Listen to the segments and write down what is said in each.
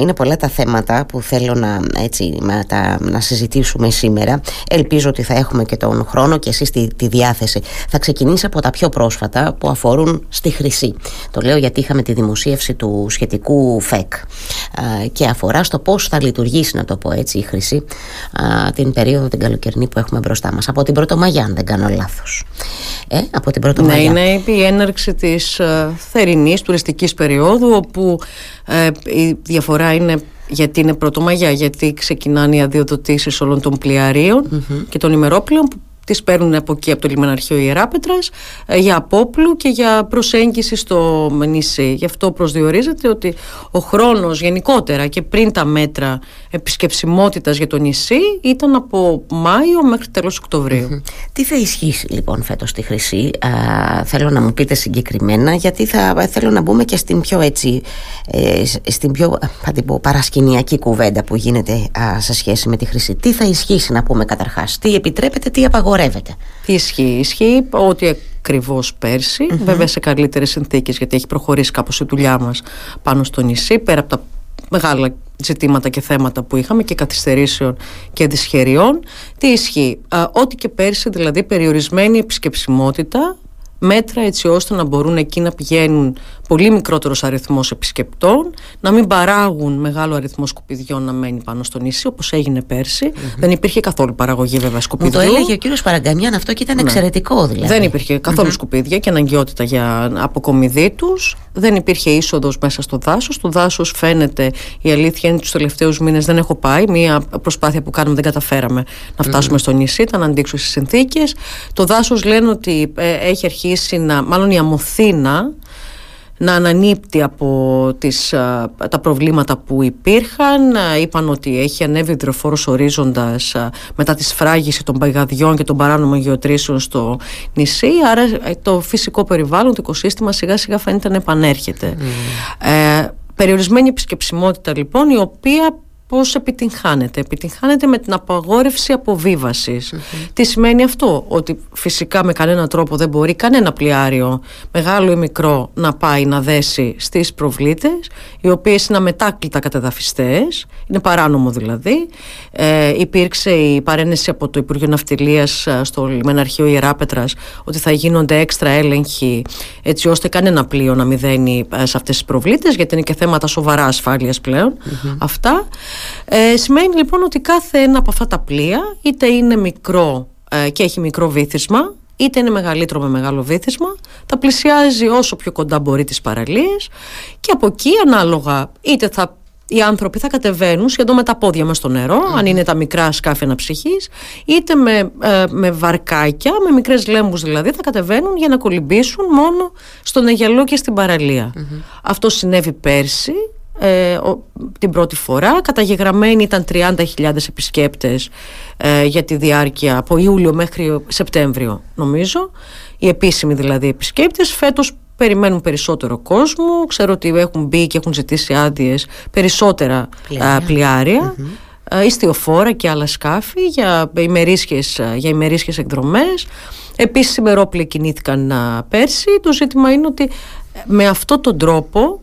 Είναι πολλά τα θέματα που θέλω να, έτσι, να, τα, να συζητήσουμε σήμερα. Ελπίζω ότι θα έχουμε και τον χρόνο και εσείς τη, τη διάθεση. Θα ξεκινήσω από τα πιο πρόσφατα που αφορούν στη χρυσή. Το λέω γιατί είχαμε τη δημοσίευση του σχετικού ΦΕΚ και αφορά στο πώς θα λειτουργήσει, να το πω έτσι, η χρυσή την περίοδο την καλοκαιρινή που έχουμε μπροστά μας. Από την Πρωτομαγιά, αν δεν κάνω λάθος. Ε, από την Πρωτομαγιά. Ναι, είναι η έναρξη της ε, θερινής τουριστικής περίοδου όπου ε, η διαφορά είναι γιατί είναι πρωτομαγιά, γιατί ξεκινάνε οι αδειοδοτήσεις όλων των πλοιαρίων και των ημερόπλων που τις παίρνουν από εκεί από το λιμεναρχείο Ιεράπετρας ε, για απόπλου και για προσέγγιση στο νησί. Γι' αυτό προσδιορίζεται ότι ο χρόνος γενικότερα και πριν τα μέτρα επισκεψιμότητας για το νησί ήταν από Μάιο μέχρι τέλος Τι θα ισχύσει λοιπόν φέτος στη Χρυσή, α, θέλω να μου πείτε συγκεκριμένα γιατί θα θέλω να μπούμε και στην πιο έτσι, ε, στην πιο θα την πω, παρασκηνιακή κουβέντα που γίνεται α, σε σχέση με τη Χρυσή. Τι θα ισχύσει να πούμε καταρχάς, τι επιτρέπεται, τι απαγορεύεται; Απαγορεύεται. Τι ισχύει, ισχύει ότι ακριβώς βέβαια σε καλύτερες συνθήκες, γιατί έχει προχωρήσει κάπως η δουλειά μας πάνω στο νησί, πέρα από τα μεγάλα ζητήματα και θέματα που είχαμε και καθυστερήσεων και δυσχεριών. Τι ισχύει, ό,τι και πέρσι, δηλαδή περιορισμένη επισκεψιμότητα, μέτρα έτσι ώστε να μπορούν εκεί να πηγαίνουν πολύ μικρότερος αριθμός επισκεπτών, να μην παράγουν μεγάλο αριθμό σκουπιδιών να μένει πάνω στο νησί, όπως έγινε Δεν υπήρχε καθόλου παραγωγή βέβαια σκουπιδιού. Μου το έλεγε ο κύριος Παραγκαμιάν αυτό και ήταν ναι. εξαιρετικό δηλαδή. Δεν υπήρχε καθόλου σκουπίδια και αναγκαιότητα για αποκομιδή τους. Δεν υπήρχε είσοδος μέσα στο δάσος. Το δάσος φαίνεται, η αλήθεια είναι τους τελευταίους μήνες δεν έχω πάει. Μία προσπάθεια που κάνουμε δεν καταφέραμε να φτάσουμε στο νησί, ήταν αντίξωε συνθήκες. Το δάσος λένε ότι ε, έχει αρχίσει να, μάλλον η αμοθήνα να ανανύπτει από τις, τα προβλήματα που υπήρχαν. Είπαν ότι έχει ανέβει υδροφόρος ορίζοντας μετά τη σφράγιση των παγαδιών και των παράνομων γεωτρήσεων στο νησί. Άρα ε, το φυσικό περιβάλλον, το οικοσύστημα σιγά σιγά φαίνεται να επανέρχεται. Mm. Ε, περιορισμένη επισκεψιμότητα λοιπόν η οποία Πώς επιτυγχάνεται. Επιτυγχάνεται με την απαγόρευση Τι σημαίνει αυτό; Ότι φυσικά με κανένα τρόπο δεν μπορεί κανένα πλοιάριο μεγάλο ή μικρό να πάει να δέσει στις προβλήτες οι οποίες είναι αμετάκλητα κατεδαφιστές. Είναι παράνομο δηλαδή. Ε, υπήρξε η παρένεση από το Υπουργείο Ναυτιλίας ε, στο Λιμεναρχείο Ιεράπετρας ότι θα γίνονται έξτρα έλεγχοι έτσι ώστε κανένα πλοίο να μηδένει ε, σε αυτές τις προβλήτες γιατί είναι και θέματα σοβαρά ασφάλειας πλέον. Αυτά. Ε, σημαίνει λοιπόν ότι κάθε ένα από αυτά τα πλοία είτε είναι μικρό ε, και έχει μικρό βήθισμα είτε είναι μεγαλύτερο με μεγάλο βήθισμα τα πλησιάζει όσο πιο κοντά μπορεί τις παραλίες και από εκεί ανάλογα είτε θα οι άνθρωποι θα κατεβαίνουν σχεδόν με τα πόδια μας στο νερό, αν είναι τα μικρά σκάφη αναψυχής, είτε με, ε, με βαρκάκια, με μικρές λέμβους δηλαδή, θα κατεβαίνουν για να κολυμπήσουν μόνο στον Αιγελό και στην παραλια Αυτό συνέβη πέρσι ε, την πρώτη φορά. Καταγεγραμμένοι ήταν 30.000 επισκέπτες ε, για τη διάρκεια από Ιούλιο μέχρι Σεπτέμβριο νομίζω. Οι επίσημοι δηλαδή επισκέπτες. Φέτος περιμένουν περισσότερο κόσμο. Ξέρω ότι έχουν μπει και έχουν ζητήσει άδειες περισσότερα πλοιάρια, πλοιάρια mm-hmm. ιστιοφόρα και άλλα σκάφη για ημερήσιες, για ημερήσιες εκδρομές. Επίσης οι μερόπλοι κινήθηκαν πέρσι. Το ζήτημα είναι ότι με αυτόν τον τρόπο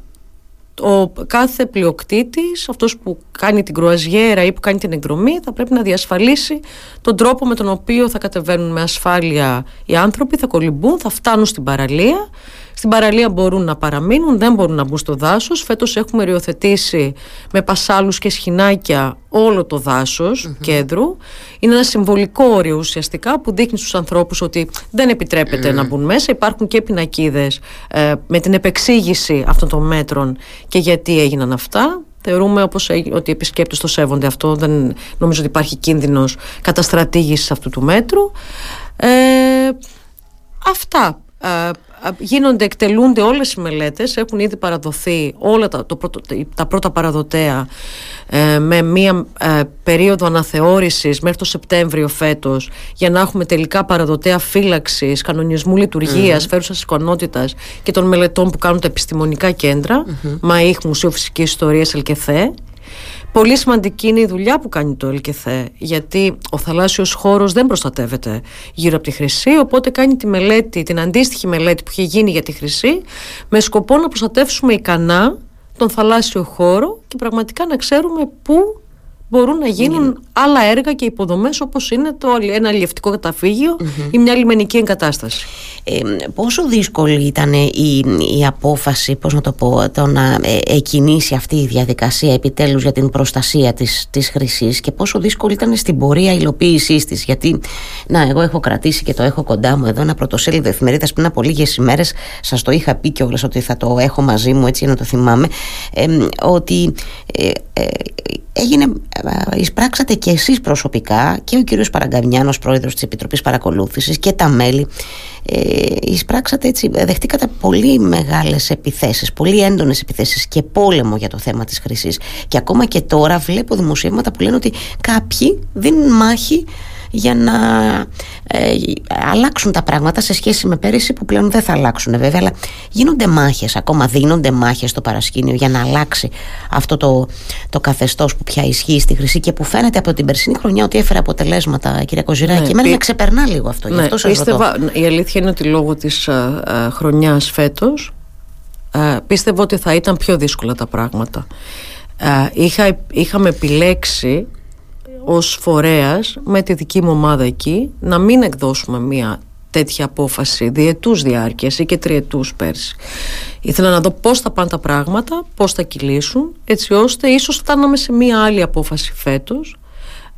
ο κάθε πλειοκτήτης, αυτός που κάνει την κρουαζιέρα ή που κάνει την εκδρομή θα πρέπει να διασφαλίσει τον τρόπο με τον οποίο θα κατεβαίνουν με ασφάλεια οι άνθρωποι, θα κολυμπούν, θα φτάνουν στην παραλία στην παραλία μπορούν να παραμείνουν, δεν μπορούν να μπουν στο δάσος. Φέτος έχουμε ριοθετήσει με πασάλους και σχοινάκια όλο το δάσος κέντρου. Είναι ένα συμβολικό όριο ουσιαστικά που δείχνει στους ανθρώπους ότι δεν επιτρέπεται να μπουν μέσα. Υπάρχουν και πινακίδες ε, με την επεξήγηση αυτών των μέτρων και γιατί έγιναν αυτά. Θεωρούμε όπως, ότι οι επισκέπτες το σέβονται αυτό. Δεν νομίζω ότι υπάρχει κίνδυνος καταστρατήγησης αυτού του μέτρου. Ε, αυτά. Ε, γίνονται, εκτελούνται όλες οι μελέτες έχουν ήδη παραδοθεί όλα τα, το τα πρώτα παραδοτέα ε, με μία ε, περίοδο αναθεώρησης μέχρι το Σεπτέμβριο φέτος για να έχουμε τελικά παραδοτέα φύλαξης, κανονισμού λειτουργίας, mm. φέρουσας εικονότητας και των μελετών που κάνουν τα επιστημονικά κέντρα mm-hmm. ΜΑΙΧ, Μουσείο Φυσικής Ιστορίας, ΕΛΚΕΘΕ Πολύ σημαντική είναι η δουλειά που κάνει το ΕΛΚΕΘΕ γιατί ο θαλάσσιος χώρος δεν προστατεύεται γύρω από τη Χρυσή οπότε κάνει τη μελέτη, την αντίστοιχη μελέτη που είχε γίνει για τη Χρυσή με σκοπό να προστατεύσουμε ικανά τον θαλάσσιο χώρο και πραγματικά να ξέρουμε πού μπορούν να γίνουν άλλα έργα και υποδομές όπως είναι το, ένα αλλιευτικό ή μια λιμενική εγκατάσταση. Ε, πόσο δύσκολη ήταν η, η απόφαση, πώς να το πω, το να ε, εκκινήσει αυτή η διαδικασία επιτέλους για την προστασία της, της χρυσής και πόσο δύσκολη ήταν στην πορεία υλοποίησής της. Γιατί, να εγώ έχω κρατήσει και το έχω κοντά μου εδώ ένα πρωτοσέλιδο εφημερίδας πριν από λίγες ημέρες. Σας το είχα πει κιόλας ότι θα το έχω μαζί μου έτσι για να το θυμάμαι. Ε, ότι ε, ε, έγινε, ε, εισπράξατε και εσείς προσωπικά και ο κύριος Παραγκαμιάνος πρόεδρος της Επιτροπής Παρακολούθησης και τα μέλη ε, εισπράξατε έτσι, δεχτήκατε πολύ μεγάλες επιθέσεις, πολύ έντονες επιθέσεις και πόλεμο για το θέμα της χρυσής. Και ακόμα και τώρα βλέπω δημοσιεύματα που λένε ότι κάποιοι δίνουν μάχη για να ε, αλλάξουν τα πράγματα σε σχέση με πέρυσι που πλέον δεν θα αλλάξουν βέβαια αλλά γίνονται μάχες, ακόμα δίνονται μάχες στο παρασκήνιο για να αλλάξει αυτό το, το καθεστώς που πια ισχύει στη Χρυσή και που φαίνεται από την περσινή χρονιά ότι έφερε αποτελέσματα κυρία Κοζηράκη. Ναι, εμένα με ξεπερνά λίγο αυτό, ναι, αυτό πίστευα, η αλήθεια είναι ότι λόγω της α, α, χρονιάς φέτος α, πίστευα ότι θα ήταν πιο δύσκολα τα πράγματα. Είχα, είχαμε επιλέξει ως φορέας με τη δική μου ομάδα εκεί να μην εκδώσουμε μια τέτοια απόφαση διετούς διάρκειας ή και τριετούς πέρσι. Ήθελα να δω πώς θα πάνε τα πράγματα, πώς θα κυλήσουν, έτσι ώστε ίσως φτάναμε σε μια άλλη απόφαση φέτος.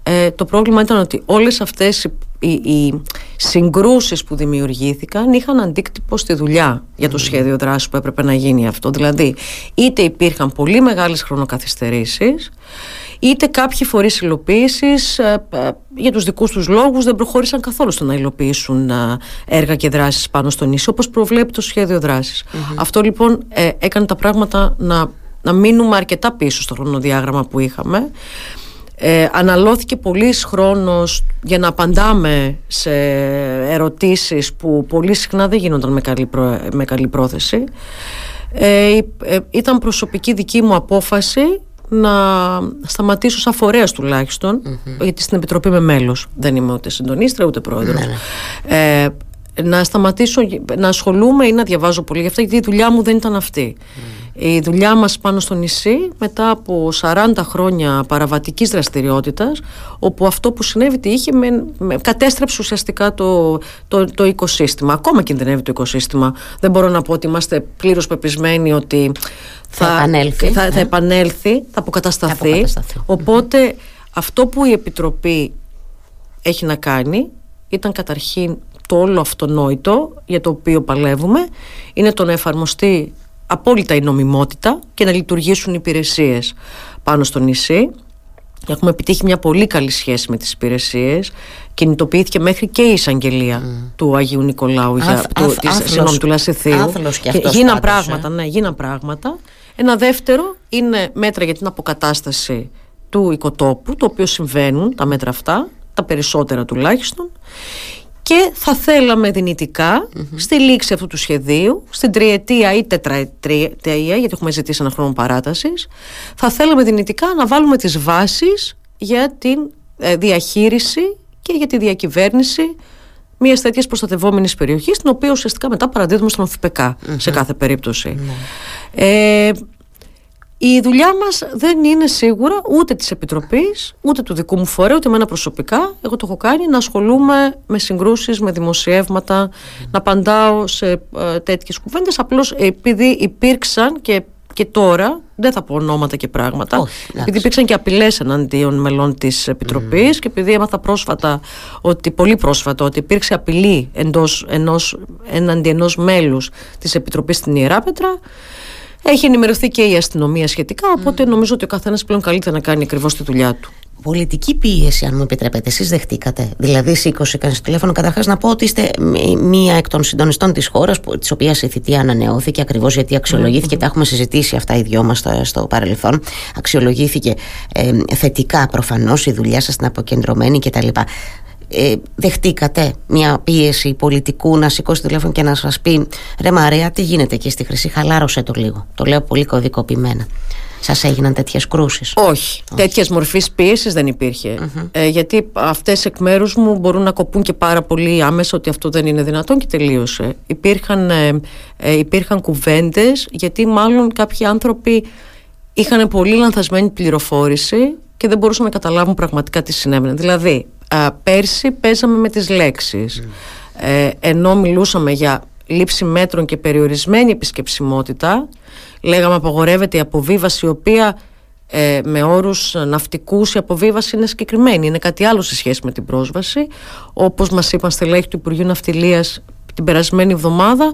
Ε, το πρόβλημα ήταν ότι όλες αυτές οι, οι συγκρούσεις που δημιουργήθηκαν είχαν αντίκτυπο στη δουλειά για το σχέδιο δράσης που έπρεπε να γίνει αυτό. Δηλαδή, είτε υπήρχαν πολύ μεγάλες χρονοκαθυστερήσεις, είτε κάποιοι φορείς υλοποίησης ε, ε, για τους δικούς τους λόγους δεν προχώρησαν καθόλου στο να υλοποιήσουν ε, έργα και δράσεις πάνω στο νησί όπως προβλέπει το σχέδιο Αυτό λοιπόν έκανε τα πράγματα να, να μείνουμε αρκετά πίσω στο χρονοδιάγραμμα που είχαμε. Ε, αναλώθηκε πολύς χρόνος για να απαντάμε σε ερωτήσεις που πολύ συχνά δεν γίνονταν με καλή, με καλή πρόθεση. Ε, ήταν προσωπική δική μου απόφαση να σταματήσω σαν φορέας τουλάχιστον γιατί στην Επιτροπή είμαι μέλος. Δεν είμαι ούτε συντονίστρια ούτε πρόεδρος. Ναι, ναι. Ε, να σταματήσω να ασχολούμαι ή να διαβάζω πολύ. Γι' αυτό γιατί η δουλειά μου δεν ήταν αυτή η δουλειά μας πάνω στο νησί μετά από 40 χρόνια παραβατικής δραστηριότητας όπου αυτό που συνέβη τι είχε με, με, κατέστρεψε ουσιαστικά το, το, το οικοσύστημα. Ακόμα κινδυνεύει το οικοσύστημα. Δεν μπορώ να πω ότι είμαστε πλήρως πεπισμένοι ότι θα, θα επανέλθει, θα, θα, ναι. επανέλθει, θα αποκατασταθεί, οπότε αυτό που η Επιτροπή έχει να κάνει ήταν καταρχήν το όλο αυτονόητο για το οποίο παλεύουμε είναι το να εφαρμοστεί απόλυτα η νομιμότητα και να λειτουργήσουν υπηρεσίες πάνω στο νησί. Έχουμε επιτύχει μια πολύ καλή σχέση με τις υπηρεσίες. Κινητοποιήθηκε μέχρι και η εισαγγελία του Αγίου Νικολάου, για, του, της, του Λασιθίου. Γίναν πράγματα, ε. ναι, γίναν πράγματα. Ένα δεύτερο είναι μέτρα για την αποκατάσταση του οικοτόπου, το οποίο συμβαίνουν τα μέτρα αυτά, τα περισσότερα τουλάχιστον και θα θέλαμε στη λήξη αυτού του σχεδίου, στην τριετία ή τετραετία, γιατί έχουμε ζητήσει ένα χρόνο παράτασης, θα θέλαμε δυνητικά να βάλουμε τις βάσεις για τη ε, διαχείριση και για τη διακυβέρνηση μιας τέτοιας προστατευόμενης περιοχής, την οποία ουσιαστικά μετά παραδίδουμε στον οφπεκα σε κάθε περίπτωση. Ναι. Ε, η δουλειά μας δεν είναι σίγουρα ούτε της Επιτροπής, ούτε του δικού μου φορέα, ούτε εμένα προσωπικά. Εγώ το έχω κάνει να ασχολούμαι με συγκρούσεις, με δημοσιεύματα, να απαντάω σε ε, τέτοιες κουβέντες. Απλώς επειδή υπήρξαν και, και τώρα, δεν θα πω ονόματα και πράγματα, Όχι, επειδή υπήρξαν και απειλές εναντίον μελών της Επιτροπής και επειδή έμαθα πρόσφατα, ότι, πολύ πρόσφατα, ότι υπήρξε απειλή εντός, ενός, εναντί ενός μέλους της Επιτροπής στην Ιεράπετρα. Έχει ενημερωθεί και η αστυνομία σχετικά, οπότε νομίζω ότι ο καθένας πλέον καλύτερα να κάνει ακριβώς τη δουλειά του. Πολιτική πίεση, αν μου επιτρέπετε, εσείς δεχτήκατε. Δηλαδή, σήκωσε κανείς το τηλέφωνο. Καταρχάς, να πω ότι είστε μία εκ των συντονιστών της χώρας, της οποίας η θητεία ανανεώθηκε ακριβώς γιατί αξιολογήθηκε. Τα έχουμε συζητήσει αυτά οι δυο μας στο, στο παρελθόν. Αξιολογήθηκε ε, θετικά προφανώς η δουλειά σας, την αποκεντρωμένη κτλ ε, δεχτήκατε μια πίεση πολιτικού να σηκώσει τηλέφωνο και να σας πει ρε Μαρία τι γίνεται εκεί στη Χρυσή; Χαλάρωσε το λίγο το λέω πολύ κωδικοποιημένα. Σας έγιναν τέτοιες κρούσεις; Όχι, Όχι. τέτοιες μορφής πίεσης δεν υπήρχε. Ε, γιατί αυτές εκ μέρους μου μπορούν να κοπούν και πάρα πολύ άμεσα ότι αυτό δεν είναι δυνατόν και τελείωσε. Υπήρχαν, ε, ε, υπήρχαν κουβέντες γιατί μάλλον κάποιοι άνθρωποι είχαν πολύ λανθασμένη πληροφόρηση και δεν μπορούσαν να καταλάβουν πραγματικά τι συνέβαινε. Δηλαδή πέρσι παίζαμε με τις λέξεις. Ε, ενώ μιλούσαμε για λήψη μέτρων και περιορισμένη επισκεψιμότητα λέγαμε απαγορεύεται η αποβίβαση η οποία ε, με όρους ναυτικούς η αποβίβαση είναι συγκεκριμένη. Είναι κάτι άλλο σε σχέση με την πρόσβαση. Όπως μας είπαν στελέχη του Υπουργείου Ναυτιλίας την περασμένη εβδομάδα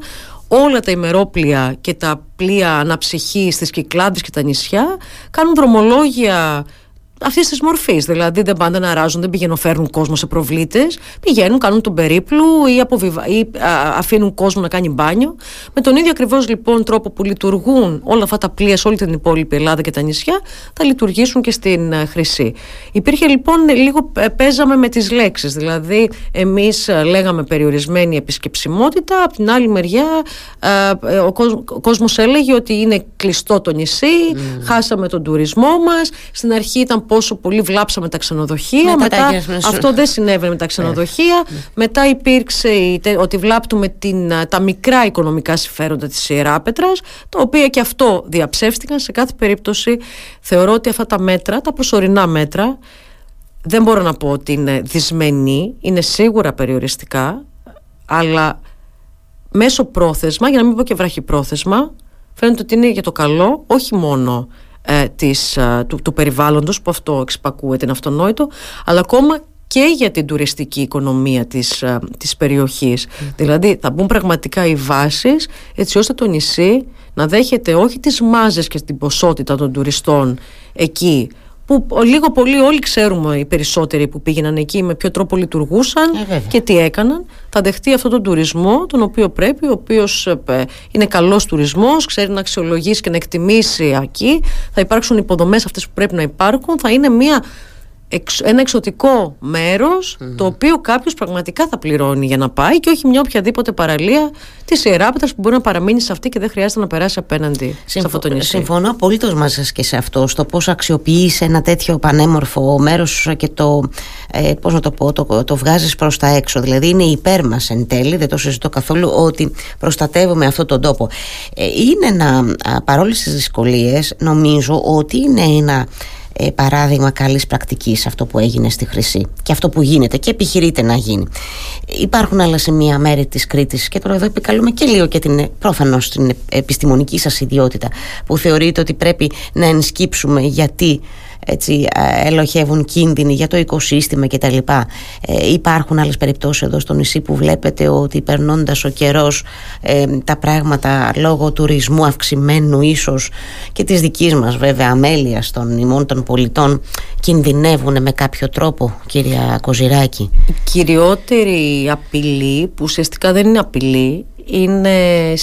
όλα τα ημερόπλια και τα πλοία αναψυχής στις Κυκλάδες και τα νησιά κάνουν δρομολόγια αυτής της μορφής. Δηλαδή δεν πάντα να ράζουν, δεν πηγαίνουν, φέρνουν κόσμο σε προβλήτες. Πηγαίνουν, κάνουν τον περίπλου ή, αποβιβα... ή αφήνουν κόσμο να κάνει μπάνιο. Με τον ίδιο ακριβώς λοιπόν τρόπο που λειτουργούν όλα αυτά τα πλοία σε όλη την υπόλοιπη Ελλάδα και τα νησιά, θα λειτουργήσουν και στην ε, Χρυσή. Υπήρχε λοιπόν λίγο, ε, παίζαμε με τις λέξεις. Δηλαδή, εμείς ε, λέγαμε περιορισμένη επισκεψιμότητα, από την άλλη μεριά ο κόσμος έλεγε ότι είναι κλειστό το νησί, mm. χάσαμε τον τουρισμό μας. Στην αρχή ήταν πόσο πολύ βλάψαμε τα ξενοδοχεία. Μετά, αυτό δεν συνέβαινε με τα ξενοδοχεία. Ε, ναι. Μετά υπήρξε ότι βλάπτουμε την, τα μικρά οικονομικά συμφέροντα της Ιεράπετρας, τα οποία και αυτό διαψεύστηκαν. Σε κάθε περίπτωση θεωρώ ότι αυτά τα μέτρα, τα προσωρινά μέτρα, δεν μπορώ να πω ότι είναι δυσμενή, είναι σίγουρα περιοριστικά, αλλά μέσω πρόθεσμα, για να μην πω και βραχυπρόθεσμα, φαίνεται ότι είναι για το καλό, όχι μόνο ε, της, ε, του, του περιβάλλοντος που αυτό εξυπακούεται, είναι αυτονόητο αλλά ακόμα και για την τουριστική οικονομία της, ε, της περιοχής. Δηλαδή θα μπουν πραγματικά οι βάσεις έτσι ώστε το νησί να δέχεται όχι τις μάζες και την ποσότητα των τουριστών εκεί που λίγο πολύ όλοι ξέρουμε οι περισσότεροι που πήγαιναν εκεί με ποιο τρόπο λειτουργούσαν ε, και τι έκαναν. Θα δεχτεί αυτόν τον τουρισμό τον οποίο πρέπει, ο οποίος ε, είναι καλός τουρισμός ξέρει να αξιολογήσει και να εκτιμήσει εκεί. Θα υπάρξουν υποδομές αυτές που πρέπει να υπάρχουν. Θα είναι μια ένα εξωτικό το οποίο κάποιος πραγματικά θα πληρώνει για να πάει και όχι μια οποιαδήποτε παραλία της Ιεράπετρας που μπορεί να παραμείνει σε αυτή και δεν χρειάζεται να περάσει απέναντι Συμφω... σε αυτό το νησί. Συμφωνώ απολύτως μαζί σας και σε αυτό, στο πώς αξιοποιείς ένα τέτοιο πανέμορφο μέρος και το, ε, πώς να το, πω, το, το βγάζεις προς τα έξω. Δηλαδή είναι υπέρ μας εν τέλει, δεν το συζητώ καθόλου, ότι προστατεύουμε αυτόν τον τόπο. Ε, είναι ένα, παρόλες τις δυσκολίες, νομίζω ότι είναι ένα ε, παράδειγμα καλής πρακτικής αυτό που έγινε στη Χρυσή και αυτό που γίνεται και επιχειρείται να γίνει. Υπάρχουν άλλα σημεία μέρη της Κρήτης και τώρα εδώ επικαλούμε και λίγο και την, προφανώς την επιστημονική σας ιδιότητα που θεωρείτε ότι πρέπει να ενσκύψουμε γιατί έτσι, ελοχεύουν κίνδυνοι για το οικοσύστημα κτλ. Ε, υπάρχουν άλλες περιπτώσεις εδώ στο νησί που βλέπετε ότι περνώντας ο καιρός ε, τα πράγματα λόγω τουρισμού αυξημένου ίσως και της δικής μας βέβαια αμέλειας των ημών των πολιτών κινδυνεύουν με κάποιο τρόπο κυρία Κοζηράκη. Η κυριότερη απειλή που ουσιαστικά δεν είναι απειλή είναι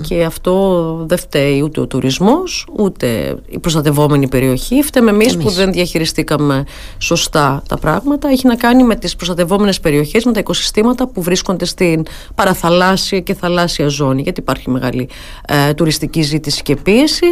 και αυτό δεν φταίει ούτε ο τουρισμός ούτε η προστατευόμενη περιοχή. Φταίμε εμείς, εμείς. που δεν διαχειριστήκαμε σωστά τα πράγματα. Έχει να κάνει με τις προστατευόμενες περιοχές με τα οικοσυστήματα που βρίσκονται στην παραθαλάσσια και θαλάσσια ζώνη γιατί υπάρχει μεγάλη ε, τουριστική ζήτηση και πίεση.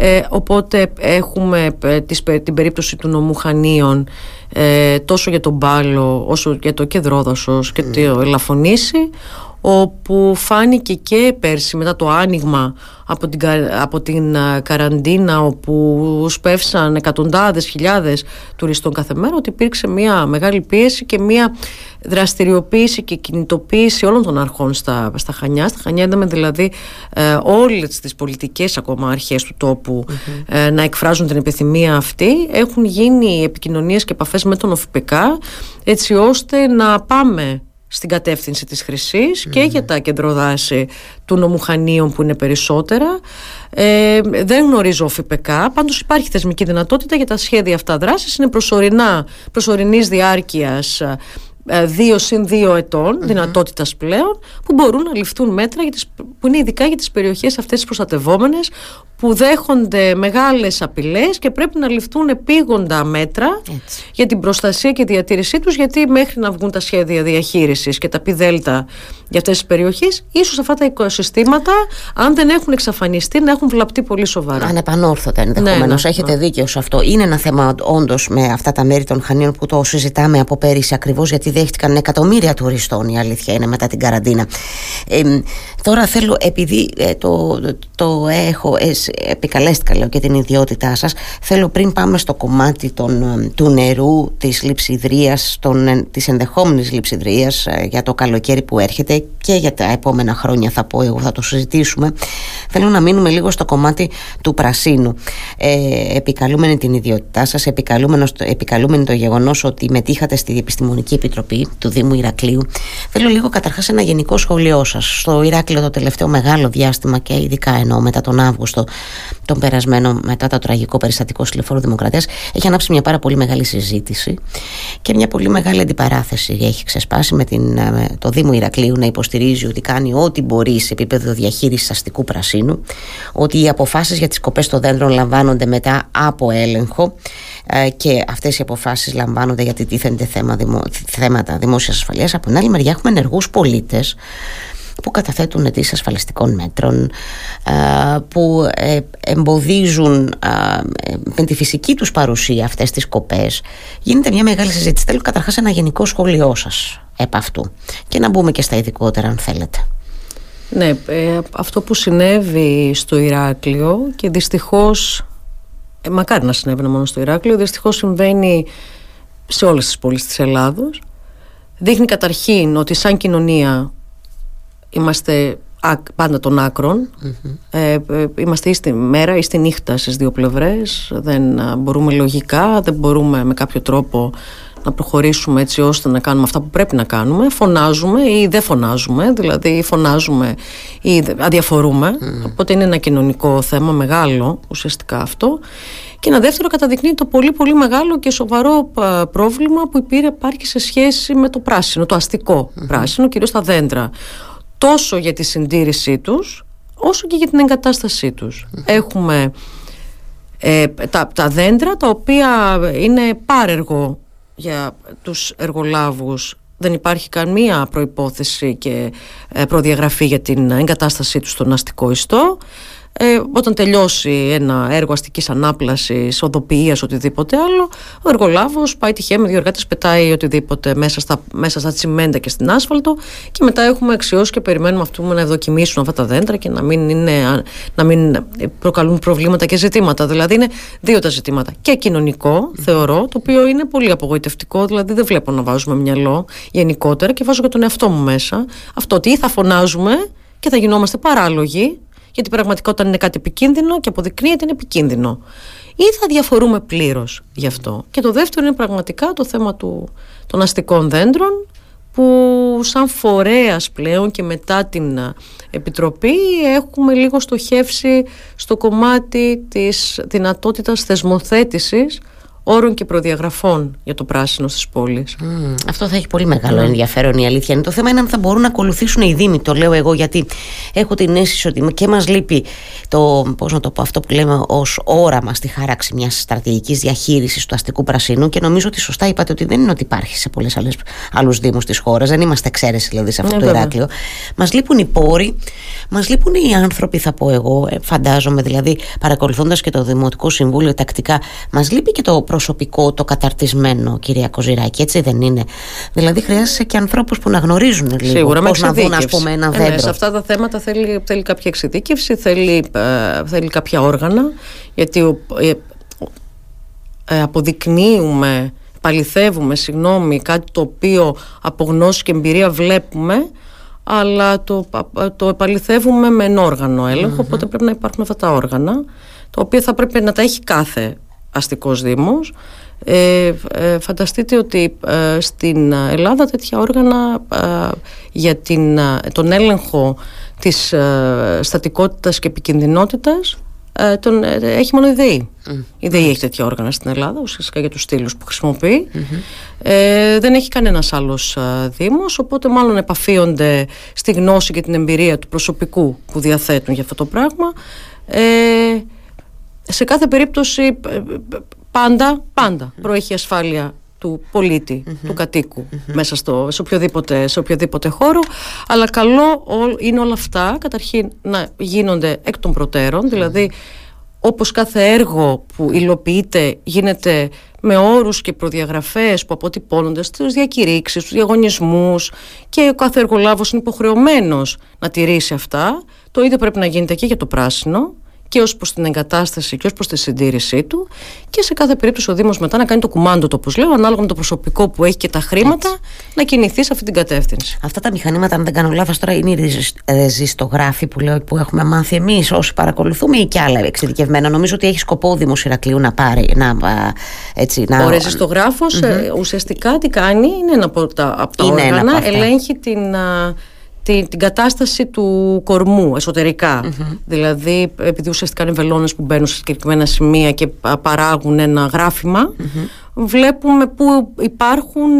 Ε, οπότε έχουμε ε, την περίπτωση του νομού Χανίων ε, τόσο για τον Πάλο όσο για το Κεδρόδασος και το Ελαφωνήσι όπου φάνηκε και πέρσι μετά το άνοιγμα από την, από την καραντίνα όπου σπεύσαν εκατοντάδες χιλιάδες τουριστών κάθε μέρα ότι υπήρξε μια μεγάλη πίεση και μια δραστηριοποίηση και κινητοποίηση όλων των αρχών στα, στα Χανιά. Στα Χανιά είδαμε δηλαδή ε, όλες τις πολιτικές ακόμα αρχές του τοπου ε, να εκφράζουν την επιθυμία αυτή. Έχουν γίνει επικοινωνίες και επαφές με τον ΟΦΠΚ έτσι ώστε να πάμε στην κατεύθυνση της χρυσής και για τα κεντροδάση του νομουχανίων που είναι περισσότερα. Ε, δεν γνωρίζω ΦΠΚ, πάντως υπάρχει θεσμική δυνατότητα για τα σχέδια αυτά δράσης. Είναι προσωρινά, προσωρινής διάρκειας ε, δύο συν δύο ετών mm-hmm. δυνατότητας πλέον που μπορούν να ληφθούν μέτρα για τις, που είναι ειδικά για τις περιοχές αυτές τις προστατευόμενες που δέχονται μεγάλες απειλές και πρέπει να ληφθούν επίγοντα μέτρα για την προστασία και διατήρησή τους γιατί μέχρι να βγουν τα σχέδια διαχείρισης και τα πι δέλτα για αυτές τις περιοχές ίσως αυτά τα οικοσυστήματα αν δεν έχουν εξαφανιστεί να έχουν βλαπτεί πολύ σοβαρά. Ανεπανόρθωτα ενδεχομένως. Ναι, ναι, Έχετε ναι. δίκιο σε αυτό. Είναι ένα θέμα όντως με αυτά τα μέρη των Χανίων που το συζητάμε από πέρυσι ακριβώς γιατί δέχτηκαν εκατομμύρια τουριστών η αλήθεια είναι μετά την καραντίνα. Ε, τώρα θέλω επειδή ε, το, το έχω ε, επικαλέστηκα λέω και την ιδιότητά σας θέλω πριν πάμε στο κομμάτι των, ε, του νερού της λειψιδρίας των, της ενδεχόμενης λειψιδρίας για το καλοκαίρι που έρχεται και για τα επόμενα χρόνια θα πω εγώ θα το συζητήσουμε. Θέλω να μείνουμε λίγο στο κομμάτι του πρασίνου. Ε, επικαλούμενη την ιδιότητά σας επικαλούμενη το γεγονός ότι μετήχατε στη Επιστημονική Επιτροπή του Δήμου Ηρακλείου. Θέλω λίγο καταρχάς ένα γενικό σχόλιο σας. Στο Ηράκλειο το τελευταίο μεγάλο διάστημα και ειδικά εννοώ μετά τον Αύγουστο τον περασμένο μετά το τραγικό περιστατικό στη Λεφόρου Δημοκρατίας έχει ανάψει μια πάρα πολύ μεγάλη συζήτηση και μια πολύ μεγάλη αντιπαράθεση έχει ξεσπάσει με, την, με το Δήμο Ηρακλείου να υποστηρίζει ότι κάνει ό,τι μπορεί σε επίπεδο διαχείρισης αστικού πρασίνου ότι οι αποφάσεις για τις κοπές των δέντρων λαμβάνονται μετά από έλεγχο ε, και αυτές οι αποφάσεις λαμβάνονται γιατί τίθενται θέμα, δημο, θέματα δημόσιας ασφαλείας. Από την άλλη μεριά έχουμε ενεργούς πολίτες που καταθέτουν αιτήσει ασφαλιστικών μέτρων που ε, εμποδίζουν με τη φυσική τους παρουσία αυτές τις κοπές γίνεται μια μεγάλη συζήτηση. Θέλω καταρχάς ένα γενικό σχόλιο σας επ' αυτού και να μπούμε και στα ειδικότερα αν θέλετε. Ναι, ε, αυτό που συνέβη στο Ηράκλειο και δυστυχώς ε, μακάρι να συνέβαινε μόνο στο Ηράκλειο δυστυχώς συμβαίνει σε όλες τις πόλεις της Ελλάδος. Δείχνει καταρχήν ότι σαν κοινωνία είμαστε πάντα των ακρων ε, ε, είμαστε ή στη μέρα ή στη νύχτα στις δύο πλευρές. Δεν μπορούμε λογικά δεν μπορούμε με κάποιο τρόπο να προχωρήσουμε έτσι ώστε να κάνουμε αυτά που πρέπει να κάνουμε. Φωνάζουμε ή δεν φωνάζουμε δηλαδή φωνάζουμε ή αδιαφορούμε. Οπότε είναι ένα κοινωνικό θέμα μεγάλο ουσιαστικά αυτό. Και ένα δεύτερο καταδεικνύει το πολύ πολύ μεγάλο και σοβαρό πρόβλημα που υπάρχει σε σχέση με το πράσινο, το αστικό πράσινο, κυρίως τα δέντρα τόσο για τη συντήρησή τους όσο και για την εγκατάστασή τους. Έχουμε ε, τα, τα δέντρα τα οποία είναι πάρεργο για τους εργολάβους δεν υπάρχει καμία προϋπόθεση και ε, προδιαγραφή για την εγκατάστασή τους στον αστικό ιστό ε, όταν τελειώσει ένα έργο αστικής ανάπλασης, οδοποιίας, οτιδήποτε άλλο, ο εργολάβος πάει τυχαία με δύο εργάτες, πετάει οτιδήποτε μέσα στα, μέσα στα τσιμέντα και στην άσφαλτο και μετά έχουμε αξιώσει και περιμένουμε αυτού να ευδοκιμήσουν αυτά τα δέντρα και να μην, είναι, να μην προκαλούν προβλήματα και ζητήματα. Δηλαδή είναι δύο τα ζητήματα. Και κοινωνικό, θεωρώ, το οποίο είναι πολύ απογοητευτικό, δηλαδή δεν βλέπω να βάζουμε μυαλό γενικότερα και βάζω και τον εαυτό μου μέσα. Αυτό ότι θα φωνάζουμε και θα γινόμαστε παράλογοι γιατί πραγματικά όταν είναι κάτι επικίνδυνο και αποδεικνύεται είναι επικίνδυνο. Ή θα διαφορούμε πλήρως γι' αυτό. Και το δεύτερο είναι πραγματικά το θέμα του, των αστικών δέντρων που σαν φορέας πλέον και μετά την Επιτροπή έχουμε λίγο στοχεύσει στο κομμάτι της δυνατότητας θεσμοθέτησης όρων και προδιαγραφών για το πράσινο στις πόλεις. αυτό θα έχει πολύ μεγάλο mm. ενδιαφέρον η αλήθεια είναι. Το θέμα είναι αν θα μπορούν να ακολουθήσουν οι Δήμοι. Το λέω εγώ γιατί έχω την αίσθηση ότι και μας λείπει το, πώς να το πω, αυτό που λέμε ως όραμα στη χάραξη μιας στρατηγικής διαχείρισης του αστικού πρασίνου και νομίζω ότι σωστά είπατε ότι δεν είναι ότι υπάρχει σε πολλές άλλους Δήμους της χώρας. Δεν είμαστε εξαίρεση δηλαδή σε αυτό ναι, το Ηράκλειο. Μας λείπουν οι πόροι, μας λείπουν οι άνθρωποι θα πω εγώ, ε, φαντάζομαι δηλαδή παρακολουθώντας και το Δημοτικό Συμβούλιο τακτικά, μας λείπει και το προσωπικό, το καταρτισμένο, κυρία Κοζηράκη, έτσι δεν είναι; Δηλαδή χρειάζεσαι και ανθρώπους που να γνωρίζουν λίγο Σίγουρα, πώς να δουν, ας πούμε, ένα δέντρο. Ε, ναι, σε αυτά τα θέματα θέλει, θέλει κάποια εξειδίκευση, θέλει, ε, θέλει κάποια όργανα, γιατί ε, ε, αποδεικνύουμε, παληθεύουμε, συγγνώμη, κάτι το οποίο από γνώση και εμπειρία βλέπουμε, αλλά το, το επαληθεύουμε με ενόργανο έλεγχο, οπότε πρέπει να υπάρχουν αυτά τα όργανα, τα οποία θα πρέπει να τα έχει κάθε αστικός δήμος ε, ε, φανταστείτε ότι ε, στην Ελλάδα τέτοια όργανα ε, για την, τον έλεγχο της στατικότητας και επικινδυνότητας τον, έχει μόνο η ΔΕΗ. Mm. Η ΔΕΗ έχει τέτοια όργανα στην Ελλάδα, ουσιαστικά για τους στήλους που χρησιμοποιεί. δεν έχει κανένας άλλος δήμος, οπότε μάλλον επαφίονται στη γνώση και την εμπειρία του προσωπικού που διαθέτουν για αυτό το πράγμα Ε, σε κάθε περίπτωση ε, πάντα, πάντα προέχει ασφάλεια του πολιτη του κατοικου μέσα στο, σε, οποιοδήποτε, σε οποιοδήποτε χώρο. Αλλά καλό είναι όλα αυτά καταρχήν να γίνονται εκ των προτέρων. Δηλαδή όπως κάθε έργο που υλοποιείται γίνεται με όρους και προδιαγραφές που αποτυπώνονται στις διακηρύξεις, στους διαγωνισμούς και ο κάθε εργολάβος είναι υποχρεωμένος να τηρήσει αυτά. Το ίδιο πρέπει να γίνεται και για το πράσινο και ως προς την εγκατάσταση και ως προς τη συντήρησή του και σε κάθε περίπτωση ο Δήμος μετά να κάνει το κουμάντο, το όπως λέω, ανάλογα με το προσωπικό που έχει και τα χρήματα, να κινηθεί σε αυτή την κατεύθυνση. Αυτά τα μηχανήματα, αν δεν κάνω λάθος, τώρα είναι οι ρεζιστογράφοι που λέω που έχουμε μάθει εμείς όσοι παρακολουθούμε ή και άλλα εξειδικευμένα. Νομίζω ότι έχει σκοπό ο Δήμος Ηρακλείου να πάρει. Να, έτσι, να... Ο ρεζιστογραφο ε, ουσιαστικά τι κάνει, είναι ένα από τα, από τα όργανα, ελέγχει την την, την κατάσταση του κορμού Δηλαδή, επειδή ουσιαστικά είναι βελόνες που μπαίνουν σε συγκεκριμένα σημεία και παράγουν ένα βλέπουμε που υπάρχουν,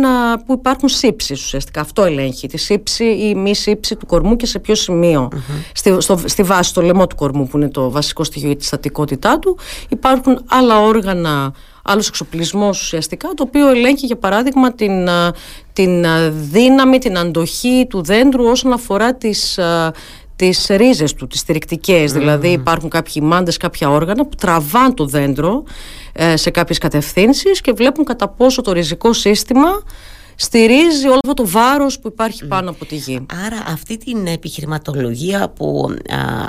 που υπάρχουν σύψεις ουσιαστικά. Αυτό ελέγχει. Τη σύψη ή μη σύψη του κορμού και σε ποιο σημείο. Στη, στο, στη βάση, στο λαιμό του κορμού που είναι το βασικό στοιχείο για τη στατικότητά του. Υπάρχουν άλλα όργανα άλλος εξοπλισμός ουσιαστικά, το οποίο ελέγχει για παράδειγμα την, την δύναμη, την αντοχή του δέντρου όσον αφορά τις, τις ρίζες του, τις στηρικτικές. Δηλαδή υπάρχουν κάποιοι μάντες, κάποια όργανα που τραβάν το δέντρο ε, σε κάποιες κατευθύνσεις και βλέπουν κατά πόσο το ριζικό σύστημα στηρίζει όλο αυτό το βάρος που υπάρχει πάνω από τη γη. Άρα αυτή την επιχειρηματολογία που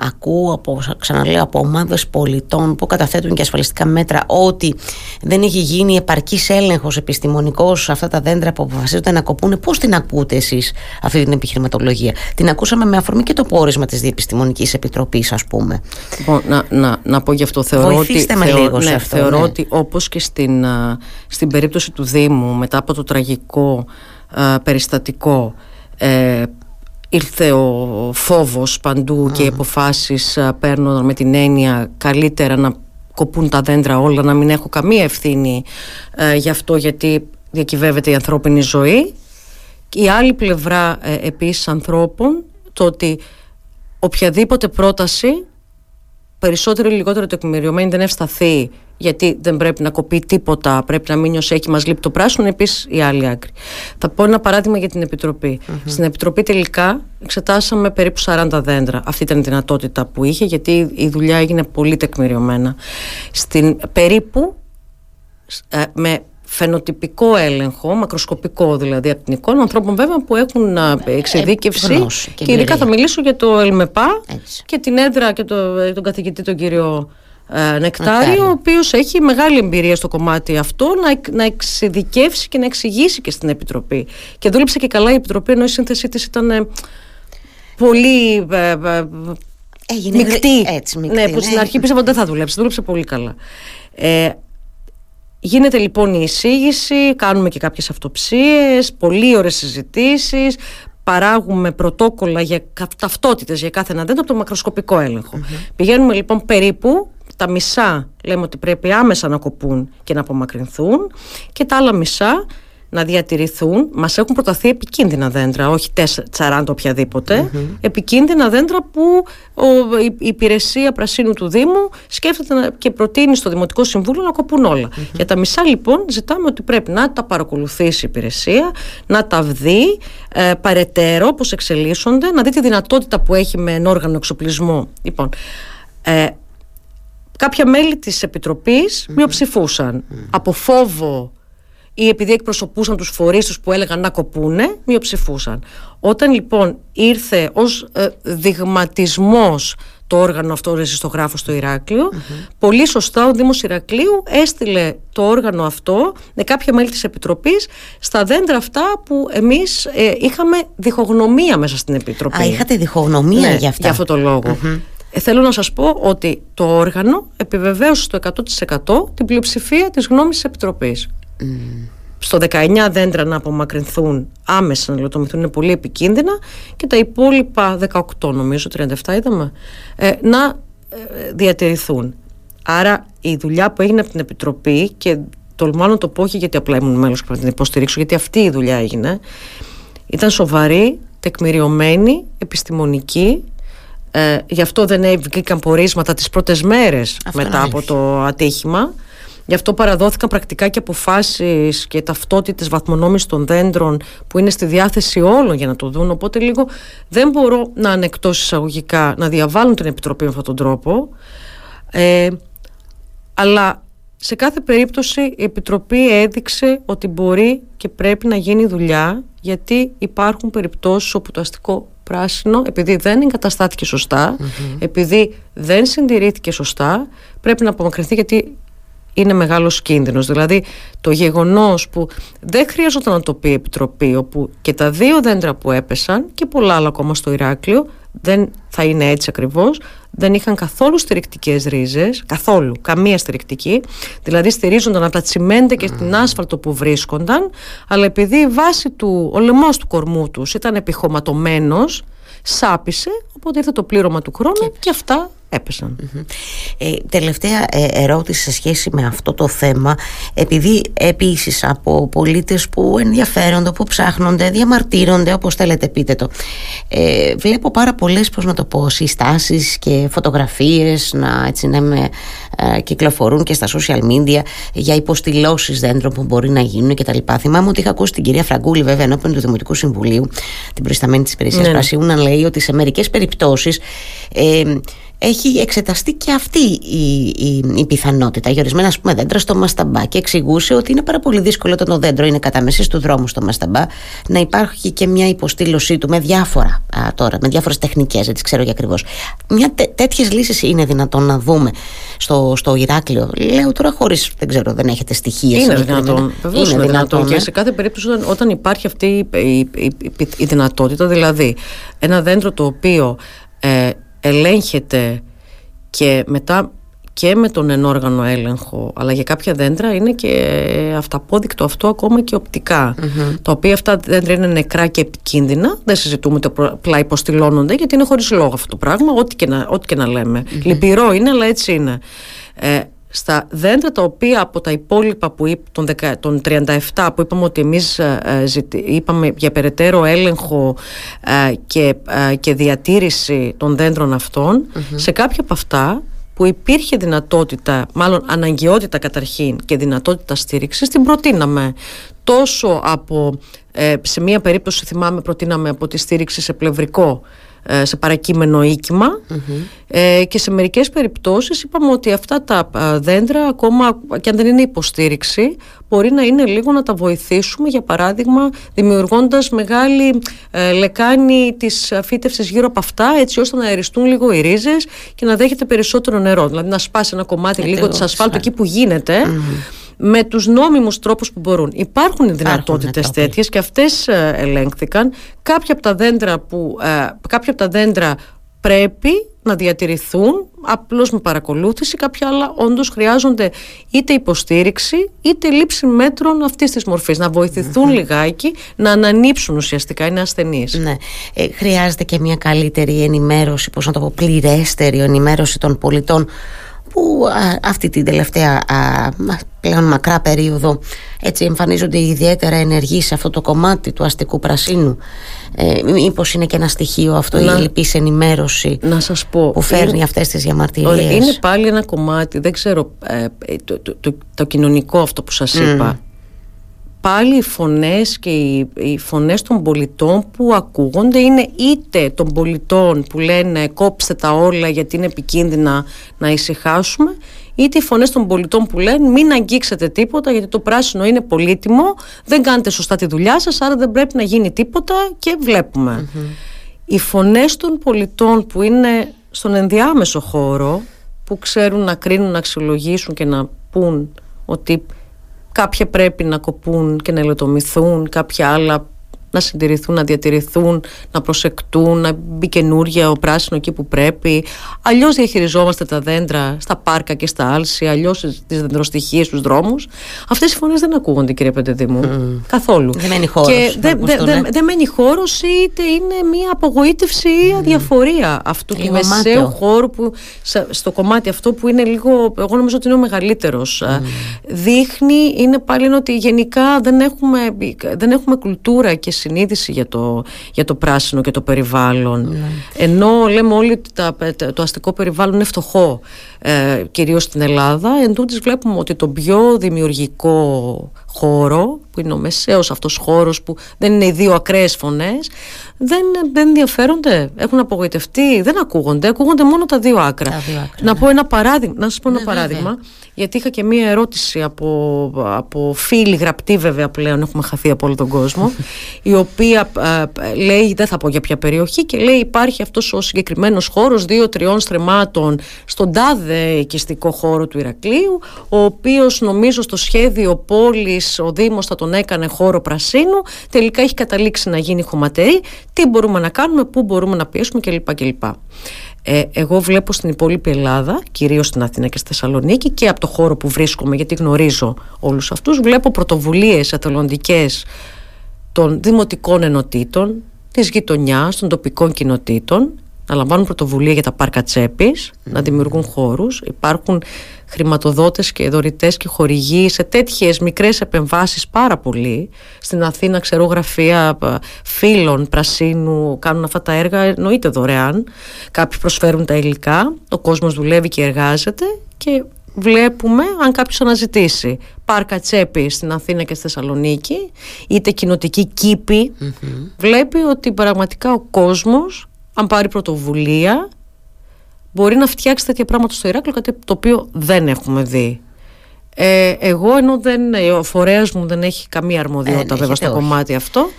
ακούω από, ξαναλέω, από ομάδες πολιτών που καταθέτουν και ασφαλιστικά μέτρα ότι δεν έχει γίνει επαρκής έλεγχος επιστημονικός σε αυτά τα δέντρα που αποφασίζονται να κοπούνε, πώς την ακούτε εσείς αυτή την επιχειρηματολογία; Την ακούσαμε με αφορμή και το πόρισμα της Διεπιστημονικής Επιτροπής ας πούμε. Λοιπόν, να, να, να πω γι' αυτό. Θεωρώ Βοηθήστε ότι, με λίγο ναι, αυτό. Θεωρώ ναι. ότι όπως και στην, στην περίπτωση του Δήμου μετά από το τραγικό ε, περιστατικό ε, ήρθε ο φόβος παντού και οι αποφάσεις ε, παίρνουν με την έννοια καλύτερα να κοπούν τα δέντρα όλα να μην έχω καμία ευθύνη ε, γι' αυτό γιατί διακυβεύεται η ανθρώπινη ζωή. Η άλλη πλευρά ε, επίσης ανθρώπων το ότι οποιαδήποτε πρόταση περισσότερο ή λιγότερο τεκμηριωμένη δεν ευσταθεί γιατί δεν πρέπει να κοπεί τίποτα, πρέπει να μείνει ω έχει, μας λείπει το πράσινο, επίσης η άλλη άκρη. Θα πω ένα παράδειγμα για την επιτροπη Στην Επιτροπή τελικά εξετάσαμε περίπου 40 δέντρα. Αυτή ήταν η δυνατότητα που είχε, γιατί η δουλειά έγινε πολύ τεκμηριωμένα. Στην περίπου ε, με φαινοτυπικό έλεγχο, μακροσκοπικό δηλαδή από την εικόνα, ανθρώπων βέβαια που έχουν ε, εξειδίκευση. και, και ειδικά θα μιλήσω για το ΕΛΜΕΠΑ και την έδρα και το, τον καθηγητή τον κύριο ε, Νεκτάριο, ο οποίος έχει μεγάλη εμπειρία στο κομμάτι αυτό να, να εξειδικεύσει και να εξηγήσει και στην Επιτροπή. Και δούλεψε και καλά η Επιτροπή, ενώ η σύνθεσή της ήταν ε, πολύ. Ε, ε, Έγινε μεικτή. Έτσι, μεικτή. Ναι, που στην ναι. αρχή πίστευα ότι δεν θα δουλέψει. Δούλεψε πολύ καλά. Ε, Γίνεται λοιπόν η εισήγηση, κάνουμε και κάποιες αυτοψίες, πολύ ωραίες συζητήσεις, παράγουμε πρωτόκολλα για ταυτότητες για κάθε ένα δέντρο από το μακροσκοπικό Πηγαίνουμε λοιπόν περίπου τα μισά λέμε ότι πρέπει άμεσα να κοπούν και να απομακρυνθούν και τα άλλα μισά να διατηρηθούν. Μας έχουν προταθεί επικίνδυνα δέντρα, όχι 40 οποιαδήποτε. Επικίνδυνα δέντρα που η υπηρεσία πρασίνου του Δήμου σκέφτεται και προτείνει στο Δημοτικό Συμβούλιο να κοπούν Για τα μισά λοιπόν ζητάμε ότι πρέπει να τα παρακολουθήσει η υπηρεσία, να τα δει ε, παρετέρω πώς εξελίσσονται, να δει τη δυνατότητα που έχει με όργανο εξοπλισμό. Λοιπόν, ε, κάποια μέλη της Επιτροπής mm-hmm. μειοψηφούσαν από φόβο ή επειδή εκπροσωπούσαν τους φορείς τους που έλεγαν να κοπούνε, μειοψηφούσαν. Όταν λοιπόν ήρθε ως ε, δειγματισμός το όργανο αυτό ρεζιστογράφος στο Ηράκλειο, πολύ σωστά ο Δήμος Ηρακλείου έστειλε το όργανο αυτό με κάποια μέλη της Επιτροπής στα δέντρα αυτά που εμείς ε, είχαμε διχογνωμία μέσα στην Επιτροπή. Α, είχατε διχογνωμία ναι, για αυτά. Για αυτό το λόγο. Ε, θέλω να σας πω ότι το όργανο επιβεβαίωσε στο 100% την πλειοψηφία της γνώμης της Επιτροπής. Στο 19 δέντρα να απομακρυνθούν άμεσα να λοτομηθούν είναι πολύ επικίνδυνα και τα υπόλοιπα 18 νομίζω, 37 είδαμε, ε, να ε, διατηρηθούν. Άρα η δουλειά που έγινε από την Επιτροπή και τολμάω να το πω όχι γιατί απλά ήμουν μέλος και να την υποστηρίξω γιατί αυτή η δουλειά έγινε ήταν σοβαρή, τεκμηριωμένη, επιστημονική ε, γι' αυτό δεν έβγηκαν πορίσματα τις πρώτες μέρες μετά από το ατύχημα Γι' αυτό παραδόθηκαν πρακτικά και αποφάσεις και ταυτότητες βαθμονόμησης των δέντρων που είναι στη διάθεση όλων για να το δουν. Οπότε λίγο δεν μπορώ να ανεκτώ εισαγωγικά να διαβάλουν την Επιτροπή με αυτόν τον τρόπο. Ε, αλλά σε κάθε περίπτωση η Επιτροπή έδειξε ότι μπορεί και πρέπει να γίνει δουλειά γιατί υπάρχουν περιπτώσεις όπου το αστικό πράσινο επειδή δεν εγκαταστάθηκε επειδή δεν συντηρήθηκε σωστά πρέπει να απομακρυνθεί γιατί είναι μεγάλος κίνδυνος. Δηλαδή το γεγονός που δεν χρειαζόταν να το πει η Επιτροπή όπου και τα δύο δέντρα που έπεσαν και πολλά άλλα ακόμα στο Ηράκλειο δεν θα είναι έτσι ακριβώς. Δεν είχαν καθόλου στηρικτικές ρίζες καθόλου, καμία στηρικτική. Δηλαδή στηρίζονταν από τα τσιμέντα και στην άσφαλτο που βρίσκονταν αλλά επειδή η βάση του, ο λαιμός του κορμού τους ήταν επιχωματωμένος σάπισε οπότε ήρθε το πλήρωμα του χρόνου και αυτά επεσαν Ε, τελευταία ε, ερώτηση σε σχέση με αυτό το θέμα επειδή επίσης από πολίτες που ενδιαφέρονται, που ψάχνονται, διαμαρτύρονται όπως θέλετε πείτε το ε, βλέπω πάρα πολλές πώς να το πω συστάσεις και φωτογραφίες να, έτσι, να με, ε, κυκλοφορούν και στα social media για υποστηλώσεις δέντρων που μπορεί να γίνουν και τα λοιπά. Θυμάμαι ότι είχα ακούσει την κυρία Φραγκούλη βέβαια ενώπιον του Δημοτικού Συμβουλίου την προϊσταμένη της υπηρεσίας ναι. ναι. Πρασιού να λέει ότι σε μερικές περιπτώσεις ε, έχει εξεταστεί και αυτή η, η, η πιθανότητα για ορισμένα πούμε, δέντρα στο Μασταμπά και εξηγούσε ότι είναι πάρα πολύ δύσκολο όταν το δέντρο είναι κατά μέση του δρόμου στο Μασταμπά να υπάρχει και μια υποστήλωσή του με διάφορα α, τώρα, με διάφορες τεχνικές, έτσι ξέρω για ακριβώς. Τέτοιες λύσεις είναι δυνατόν να δούμε στο, στο Ηράκλειο; Λέω τώρα χωρίς, δεν ξέρω, δεν έχετε στοιχεία. Είναι δυνατόν. Βεβαίως είναι, είναι δυνατόν. Και ε; σε κάθε περίπτωση όταν, όταν υπάρχει αυτή η, η, η, δυνατότητα, δηλαδή ένα δέντρο το οποίο ε, ελέγχεται και μετά και με τον ενόργανο έλεγχο αλλά για κάποια δέντρα είναι και αυταπόδεικτο αυτό ακόμα και οπτικα τα οποία αυτά δέντρα είναι νεκρά και επικίνδυνα δεν συζητούμε το απλά υποστηλώνονται γιατί είναι χωρίς λόγο αυτό το πράγμα ό,τι και να, ό,τι και να λέμε. Λυπηρό είναι αλλά έτσι είναι. Ε, στα δέντρα τα οποία από τα υπόλοιπα που των, των 37 που είπαμε ότι εμείς ε, ε, είπαμε για περαιτέρω έλεγχο ε, και, και διατήρηση των δέντρων σε κάποια από αυτά που υπήρχε δυνατότητα, μάλλον αναγκαιότητα καταρχήν και δυνατότητα στήριξης την προτείναμε. Τόσο από, σε μία περίπτωση θυμάμαι προτείναμε από τη στήριξη σε πλευρικό ε, σε παρακείμενο ε, και σε μερικές περιπτώσεις είπαμε ότι αυτά τα δέντρα ακόμα και αν δεν είναι υποστήριξη μπορεί να είναι λίγο να τα βοηθήσουμε για παράδειγμα δημιουργώντας μεγάλη ε, λεκάνη της φύτευσης γύρω από αυτά έτσι ώστε να αεριστούν λίγο οι ρίζες και να δέχεται περισσότερο νερό. Δηλαδή να σπάσει ένα κομμάτι λίγο της ασφάλτου εκεί που γίνεται με τους νόμιμους τρόπους που μπορούν. Υπάρχουν δυνατότητες τέτοιες και αυτές ε, ελέγχθηκαν. Κάποια από τα δέντρα, που, ε, κάποια από τα δέντρα πρέπει να διατηρηθούν απλώς με παρακολούθηση κάποια άλλα όντως χρειάζονται είτε υποστήριξη είτε λήψη μέτρων αυτής της μορφής να βοηθηθούν λιγάκι να ανανύψουν ουσιαστικά είναι ασθενείς ναι. Ε, χρειάζεται και μια καλύτερη ενημέρωση πώς να το πω πληρέστερη ενημέρωση των πολιτών που αυτή την τελευταία α, πλέον μακρά περίοδο έτσι εμφανίζονται ιδιαίτερα ενεργοί σε αυτό το κομμάτι του αστικού πρασίνου. Ε, μήπως είναι και ένα στοιχείο αυτό να, η λυπής ενημέρωση να σας πω, που φέρνει είναι, αυτές τις διαμαρτυρίες; Είναι πάλι ένα κομμάτι δεν ξέρω ε, το, το, το, κοινωνικό αυτό που σας είπα πάλι οι φωνές και οι, οι φωνές των πολιτών που ακούγονται είναι είτε των πολιτών που λένε κόψτε τα όλα γιατί είναι επικίνδυνα να ησυχάσουμε είτε οι φωνές των πολιτών που λένε μην αγγίξετε τίποτα γιατί το πράσινο είναι πολύτιμο δεν κάνετε σωστά τη δουλειά σας άρα δεν πρέπει να γίνει τίποτα και βλέπουμε. Οι φωνές των πολιτών που είναι στον ενδιάμεσο χώρο που ξέρουν να κρίνουν, να αξιολογήσουν και να πούν ότι Κάποια πρέπει να κοπούν και να ελοτομηθούν, κάποια άλλα να συντηρηθούν, να διατηρηθούν, να προσεκτούν, να μπει καινούργια ο πράσινο εκεί που πρέπει. Αλλιώς διαχειριζόμαστε τα δέντρα στα πάρκα και στα άλση, αλλιώς τις δεντροστοιχίε στους δρόμους. Αυτές οι φωνές δεν ακούγονται, κύριε Πεντεδήμου. Mm. Καθόλου. Δεν μένει χώρος. Δεν δε, δε, δε μένει χώρος, είτε είναι μια απογοήτευση ή αδιαφορία αυτού του μεσαίου χώρου που, στο κομμάτι αυτό που είναι λίγο. Εγώ νομίζω ότι είναι ο μεγαλύτερος. Δείχνει, είναι πάλι ότι γενικά δεν έχουμε, δεν έχουμε κουλτούρα και συνείδηση για το, για το πράσινο και το περιβάλλον. Ναι. Ενώ λέμε όλοι ότι το αστικό περιβάλλον είναι φτωχό, ε, κυρίως στην Ελλάδα, εν βλέπουμε ότι το πιο δημιουργικό χώρο, που είναι ο μεσαίος αυτός χώρος που δεν είναι οι δύο ακραίες φωνές, δεν, δεν ενδιαφέρονται, έχουν απογοητευτεί, δεν ακούγονται, ακούγονται μόνο τα δύο άκρα. να πω ένα παράδειγμα, να σας πω ένα ναι, παράδειγμα γιατί είχα και μία ερώτηση από, από φίλη γραπτή βέβαια πλέον έχουμε χαθεί από όλο τον κόσμο η οποία λέει δεν θα πω για ποια περιοχή και λέει υπάρχει αυτός ο συγκεκριμένος χώρος δύο-τριών στρεμάτων στον τάδε οικιστικό χώρο του Ηρακλείου ο οποίος νομίζω στο σχέδιο πόλης ο Δήμος θα τον έκανε χώρο πρασίνου τελικά έχει καταλήξει να γίνει χωματερή τι μπορούμε να κάνουμε, πού μπορούμε να πιέσουμε κλπ. Ε, εγώ βλέπω στην υπόλοιπη Ελλάδα, κυρίως στην Αθήνα και στη Θεσσαλονίκη και από το χώρο που βρίσκομαι γιατί γνωρίζω όλους αυτούς, βλέπω πρωτοβουλίες εθελοντικές των δημοτικών ενωτήτων, της γειτονιάς, των τοπικών κοινοτήτων να λαμβάνουν πρωτοβουλία για τα πάρκα τσέπης, να δημιουργούν χώρους. Υπάρχουν χρηματοδότες και δωρητές και χορηγοί σε τέτοιες μικρές επεμβάσεις πάρα πολύ. Στην Αθήνα ξέρω γραφεία ε, φίλων πρασίνου κάνουν αυτά τα έργα εννοείται δωρεάν. Κάποιοι προσφέρουν τα υλικά, ο κόσμος δουλεύει και εργάζεται και βλέπουμε αν κάποιος αναζητήσει πάρκα τσέπη στην Αθήνα και στη Θεσσαλονίκη είτε κοινοτική βλέπει ότι πραγματικά ο κόσμος αν πάρει πρωτοβουλία, μπορεί να φτιάξει τέτοια πράγματα στο Ηράκλειο, κάτι το οποίο δεν έχουμε δει. Ε, εγώ ενώ δεν, ο φορέας μου δεν έχει καμία αρμοδιότητα ε, βέβαια στο κομμάτι αυτό,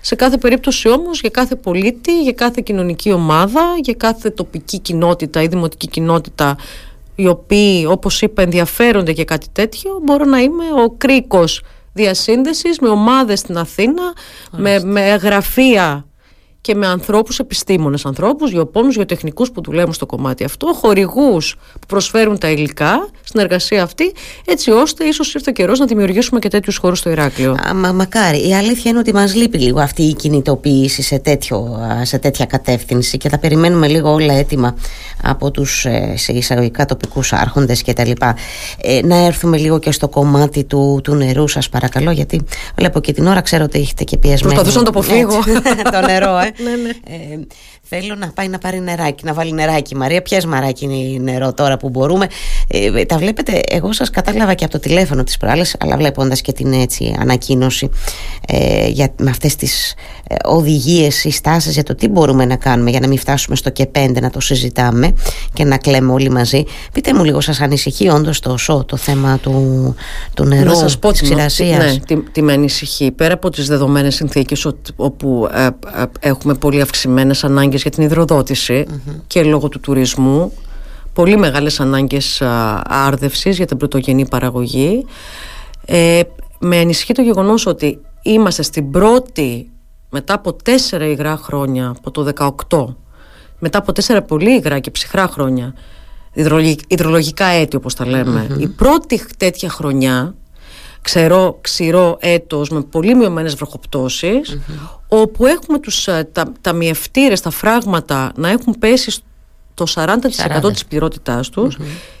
σε κάθε περίπτωση όμως για κάθε πολίτη, για κάθε κοινωνική ομάδα, για κάθε τοπική κοινότητα ή δημοτική κοινότητα οι οποίοι όπως είπα ενδιαφέρονται για κάτι τέτοιο μπορώ να είμαι ο κρίκος διασύνδεσης με ομάδες στην Αθήνα, με, με γραφεία και με ανθρώπους, επιστήμονες ανθρώπους, γεωπόνους, γεωτεχνικούς που δουλεύουν στο κομμάτι αυτό, χορηγούς που προσφέρουν τα υλικά στην εργασία αυτή, έτσι ώστε ίσως ήρθε ο καιρός να δημιουργήσουμε και τέτοιους χώρους στο Ηράκλειο. μα, μακάρι. Η αλήθεια είναι ότι μας λείπει λίγο αυτή η κινητοποίηση σε, τέτοιο, σε τέτοια κατεύθυνση και τα περιμένουμε λίγο όλα έτοιμα από τους ε, σε εισαγωγικά τοπικούς άρχοντες και τα λοιπά. Ε, να έρθουμε λίγο και στο κομμάτι του, του νερού σας παρακαλώ γιατί βλέπω και την ώρα ξέρω ότι έχετε και πιεσμένο. Προσπαθούσα να το αποφύγω. το νερό, ε. Ναι, ναι. Ε, θέλω να πάει να πάρει νεράκι, να βάλει νεράκι. Μαρία, πιες μαράκι νερό τώρα που μπορούμε. Ε, τα βλέπετε, εγώ σας κατάλαβα και από το τηλέφωνο της προάλλες, αλλά βλέποντας και την έτσι ανακοίνωση ε, για, με αυτές τις ε, οδηγίες, συστάσεις για το τι μπορούμε να κάνουμε για να μην φτάσουμε στο και πέντε να το συζητάμε και να κλαίμε όλοι μαζί. Πείτε μου λίγο, σας ανησυχεί όντως τόσο το θέμα του, του νερού, να σας πω, της Ναι, τι, τι με ανησυχεί. Πέρα από τις δεδομένες συνθήκες όπου ε, ε, έχουμε πολύ αυξημένες ανάγκες για την υδροδοτηση και λόγω του τουρισμού πολύ μεγάλες ανάγκες άρδευσης για την πρωτογενή παραγωγή. Ε, με ανησυχεί το γεγονός ότι είμαστε στην πρώτη μετά από τέσσερα υγρά χρόνια από το 18 μετά από τέσσερα πολύ υγρά και ψυχρά χρόνια υδρολογικά έτη όπως τα λέμε η πρώτη τέτοια χρονιά ξερό, ξηρό έτος με πολύ μειωμένες όπου έχουμε τους, ε, τα, τα μιευτήρες, τα φράγματα να έχουν πέσει το 40%, 40. της πληρότητάς τους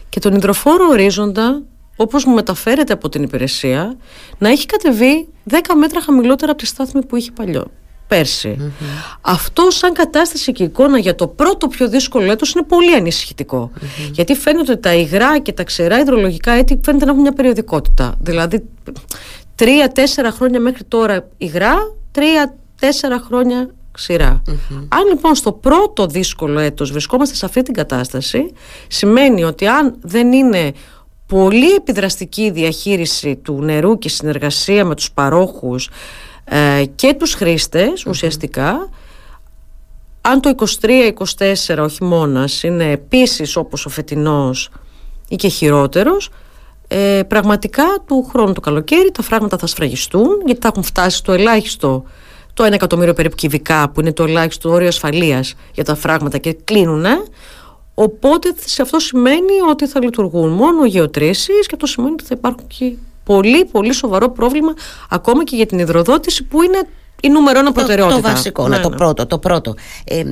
και τον υδροφόρο ορίζοντα όπως μου μεταφέρεται από την υπηρεσία να έχει κατεβεί 10 μέτρα χαμηλότερα από τη στάθμη που είχε παλιό περσι Αυτό σαν κατάσταση και εικόνα για το πρώτο πιο δύσκολο έτος είναι πολύ Γιατί φαίνεται ότι τα υγρά και τα ξερά υδρολογικά έτη φαίνεται να έχουν μια περιοδικότητα. Δηλαδή τρία-τέσσερα χρόνια μέχρι τώρα υγρά, τρία-τέσσερα χρόνια ξηρά. Αν λοιπόν στο πρώτο δύσκολο έτος βρισκόμαστε σε αυτή την κατάσταση, σημαίνει ότι αν δεν είναι πολύ επιδραστική η διαχείριση του νερού και συνεργασία με τους παρόχους ε, και τους χρηστες ουσιαστικά. Αν το 23-24 ο χειμώνα είναι επίσης όπως ο φετινός ή και χειρότερος ε, πραγματικά του χρόνου του καλοκαίρι τα φράγματα θα σφραγιστούν γιατί θα έχουν φτάσει στο ελάχιστο το 1 εκατομμύριο περίπου κυβικά που είναι το ελάχιστο όριο ασφαλείας για τα φράγματα και κλείνουν οπότε σε αυτό σημαίνει ότι θα λειτουργούν μόνο γεωτρήσεις και αυτό σημαίνει ότι θα υπάρχουν και πολύ πολύ σοβαρό πρόβλημα ακόμα και για την υδροδότηση που είναι η νούμερο ένα προτεραιότητα. Το, βασικό, ναι, το ναι. πρώτο. Το πρώτο. Ε,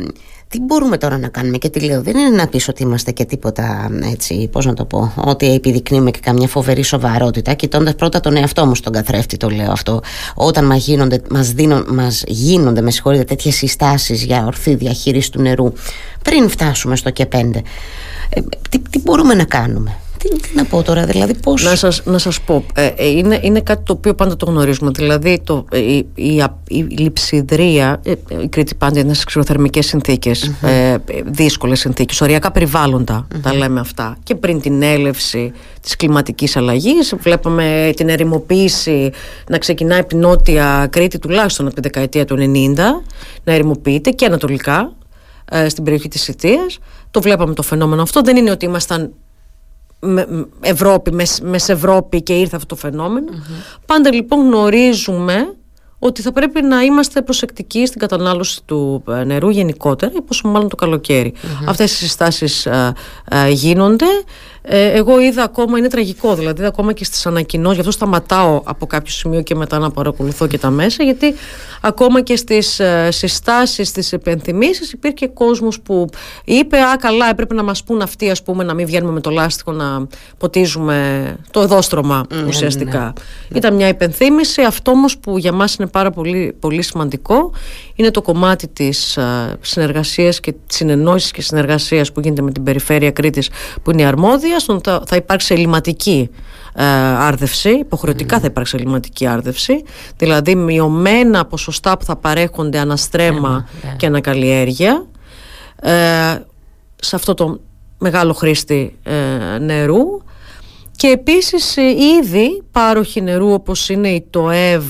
Τι μπορούμε τώρα να κάνουμε και τι λέω, δεν είναι να πεις ότι είμαστε και τίποτα έτσι, πώς να το πω, ότι επιδεικνύουμε και καμιά φοβερή σοβαρότητα. Κοιτώντας πρώτα τον εαυτό μου στον καθρέφτη, το λέω αυτό. Όταν μας γίνονται, μας μας γίνονται με συγχωρείτε, τέτοιες συστάσεις για ορθή διαχείριση του νερού, πριν φτάσουμε στο και πέντε, ε, τι, τι μπορούμε να κάνουμε; Τι, τι, να πω τώρα, δηλαδή πώς... Να σας, να σας πω, ε, ε, είναι, είναι κάτι το οποίο πάντα το γνωρίζουμε. Δηλαδή το, ε, η, η, η, λειψιδρία, ε, η Κρήτη πάντα είναι σε ξηροθερμικές συνθήκες, mm-hmm. ε, δύσκολες συνθήκες, οριακά τα λέμε αυτά. Και πριν την έλευση της κλιματικής αλλαγής, βλέπαμε την ερημοποίηση να ξεκινάει από την Νότια Κρήτη τουλάχιστον από τη δεκαετία του 90, να ερημοποιείται και ανατολικά, στην περιοχή της Ιτίας. Το βλέπαμε το φαινόμενο αυτό. Δεν είναι ότι ήμασταν Ευρώπη, Μεσευρώπη και ήρθε αυτό το φαινομενο Πάντα λοιπόν γνωρίζουμε ότι θα πρέπει να είμαστε προσεκτικοί στην κατανάλωση του ε, νερού γενικότερα, πόσο μάλλον το καλοκαίρι. Mm-hmm. Αυτές οι συστάσεις ε, ε, γίνονται. Εγώ είδα ακόμα, είναι τραγικό δηλαδή, είδα ακόμα και στις ανακοινώσεις, γι' αυτό σταματάω από κάποιο σημείο και μετά να παρακολουθώ και τα μέσα, γιατί ακόμα και στις συστάσεις, στις επενθυμίσεις υπήρχε κόσμος που είπε «Α, καλά, έπρεπε να μας πούν αυτοί, ας πούμε, να μην βγαίνουμε με το λάστιχο να ποτίζουμε το εδώστρωμα ουσιαστικά». Ναι. Ήταν μια υπενθύμηση, αυτό όμως που για μας είναι πάρα πολύ, πολύ σημαντικό είναι το κομμάτι της συνεργασίας και της συνεννόησης και συνεργασίας που γίνεται με την Περιφέρεια Κρήτης που είναι η αρμόδια στον θα, θα υπάρξει ελληματική άρδευση, υποχρεωτικά θα υπάρξει ελληματική άρδευση. Δηλαδή μειωμένα ποσοστά που θα παρέχονται αναστρέμα ναι. και ανακαλλιέργεια ε, σε αυτό το μεγάλο χρήστη ε, νερού. Και επίσης ε, ήδη πάροχοι νερού όπως είναι η ΤΟΕΒ,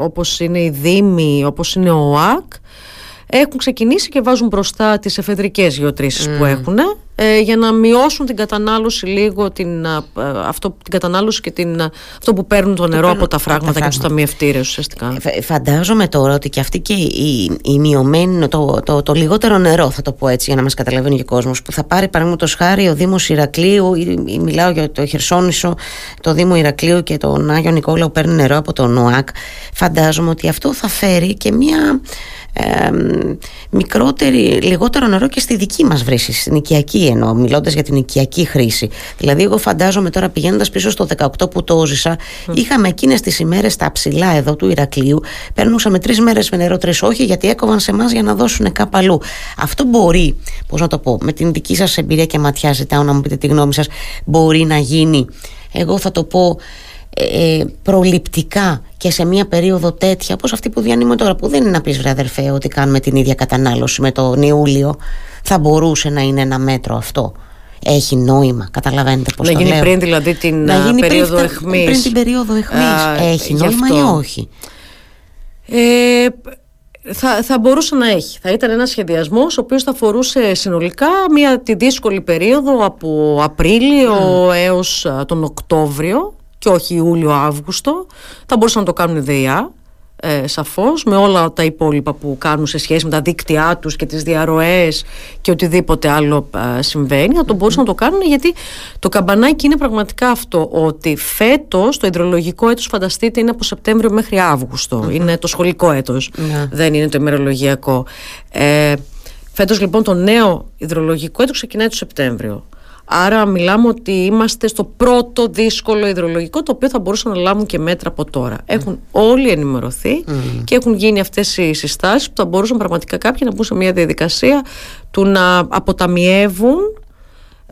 όπως είναι η ΔΥΜΗ, όπως είναι ο ΟΑΚ έχουν ξεκινήσει και βάζουν μπροστά τις εφεδρικές γεωτρήσεις που έχουν ε, για να μειώσουν την κατανάλωση λίγο την, αυτό, την κατανάλωση και την, αυτό που παίρνουν το νερό από τα φράγματα και τους ταμιευτήρες ουσιαστικά. Ε, φαντάζομαι τώρα ότι και αυτή και η, η μειωμένη, το, το, το, λιγότερο νερό θα το πω έτσι για να μας καταλαβαίνει και ο κόσμος που θα πάρει παραδείγματος χάρη ο Δήμος Ηρακλείου ή, ή μιλάω για το Χερσόνησο, το Δήμο Ηρακλείου και τον Άγιο Νικόλαο παίρνει νερό από τον ΝΟΑΚ φαντάζομαι ότι αυτό θα φέρει και μια ε, μικρότερη, λιγότερο νερό και στη δική μας βρύση, στην οικιακή εννοώ, μιλώντας για την οικιακή χρήση. Δηλαδή, εγώ φαντάζομαι τώρα πηγαίνοντας πίσω στο 18 που το ζήσα, είχαμε εκείνες τις ημέρες τα ψηλά εδώ του Ηρακλείου, παίρνουσαμε τρεις μέρες με νερό, τρεις όχι, γιατί έκοβαν σε εμάς για να δώσουν κάπου αλλού. Αυτό μπορεί, πώς να το πω, με την δική σας εμπειρία και ματιά, ζητάω να μου πείτε τη γνώμη σας, μπορεί να γίνει. Εγώ θα το πω ε, προληπτικά και σε μια περίοδο τέτοια όπως αυτή που διανύουμε τώρα που δεν είναι να πεις βρε αδερφέ ότι κάνουμε την ίδια κατανάλωση με τον Ιούλιο θα μπορούσε να είναι ένα μέτρο αυτό έχει νόημα, καταλαβαίνετε πώς να το γίνει λέω. πριν δηλαδή την να γίνει περίοδο πριν, εχμής πριν την περίοδο εχμής έχει νόημα ή όχι; Ε, θα, θα μπορούσε να έχει. Θα ήταν ένας σχεδιασμός ο οποίος θα αφορούσε συνολικά μια τη δύσκολη περίοδο από Απρίλιο mm. έως τον Οκτώβριο και όχι Ιούλιο-Αύγουστο. Θα μπορούσαν να το κάνουν ΔΕΙΑ, ε, σαφώς, με όλα τα υπόλοιπα που κάνουν σε σχέση με τα δίκτυά τους και τις διαρροές και οτιδήποτε άλλο ε, συμβαίνει. Θα το μπορούσαν να το κάνουν γιατί το καμπανάκι είναι πραγματικά αυτό, ότι φέτος το υδρολογικό έτος φανταστείτε είναι από Σεπτέμβριο μέχρι Είναι το σχολικό έτος, ναι. δεν είναι το ημερολογιακό. Ε, Φέτος λοιπόν το νέο υδρολογικό έτος ξεκινάει το Σεπτέμβριο. Άρα μιλάμε ότι είμαστε στο πρώτο δύσκολο υδρολογικό το οποίο θα μπορούσαν να λάβουν και μέτρα από τώρα. Έχουν όλοι ενημερωθεί και έχουν γίνει αυτές οι συστάσεις που θα μπορούσαν πραγματικά κάποιοι να μπουν σε μια διαδικασία του να αποταμιεύουν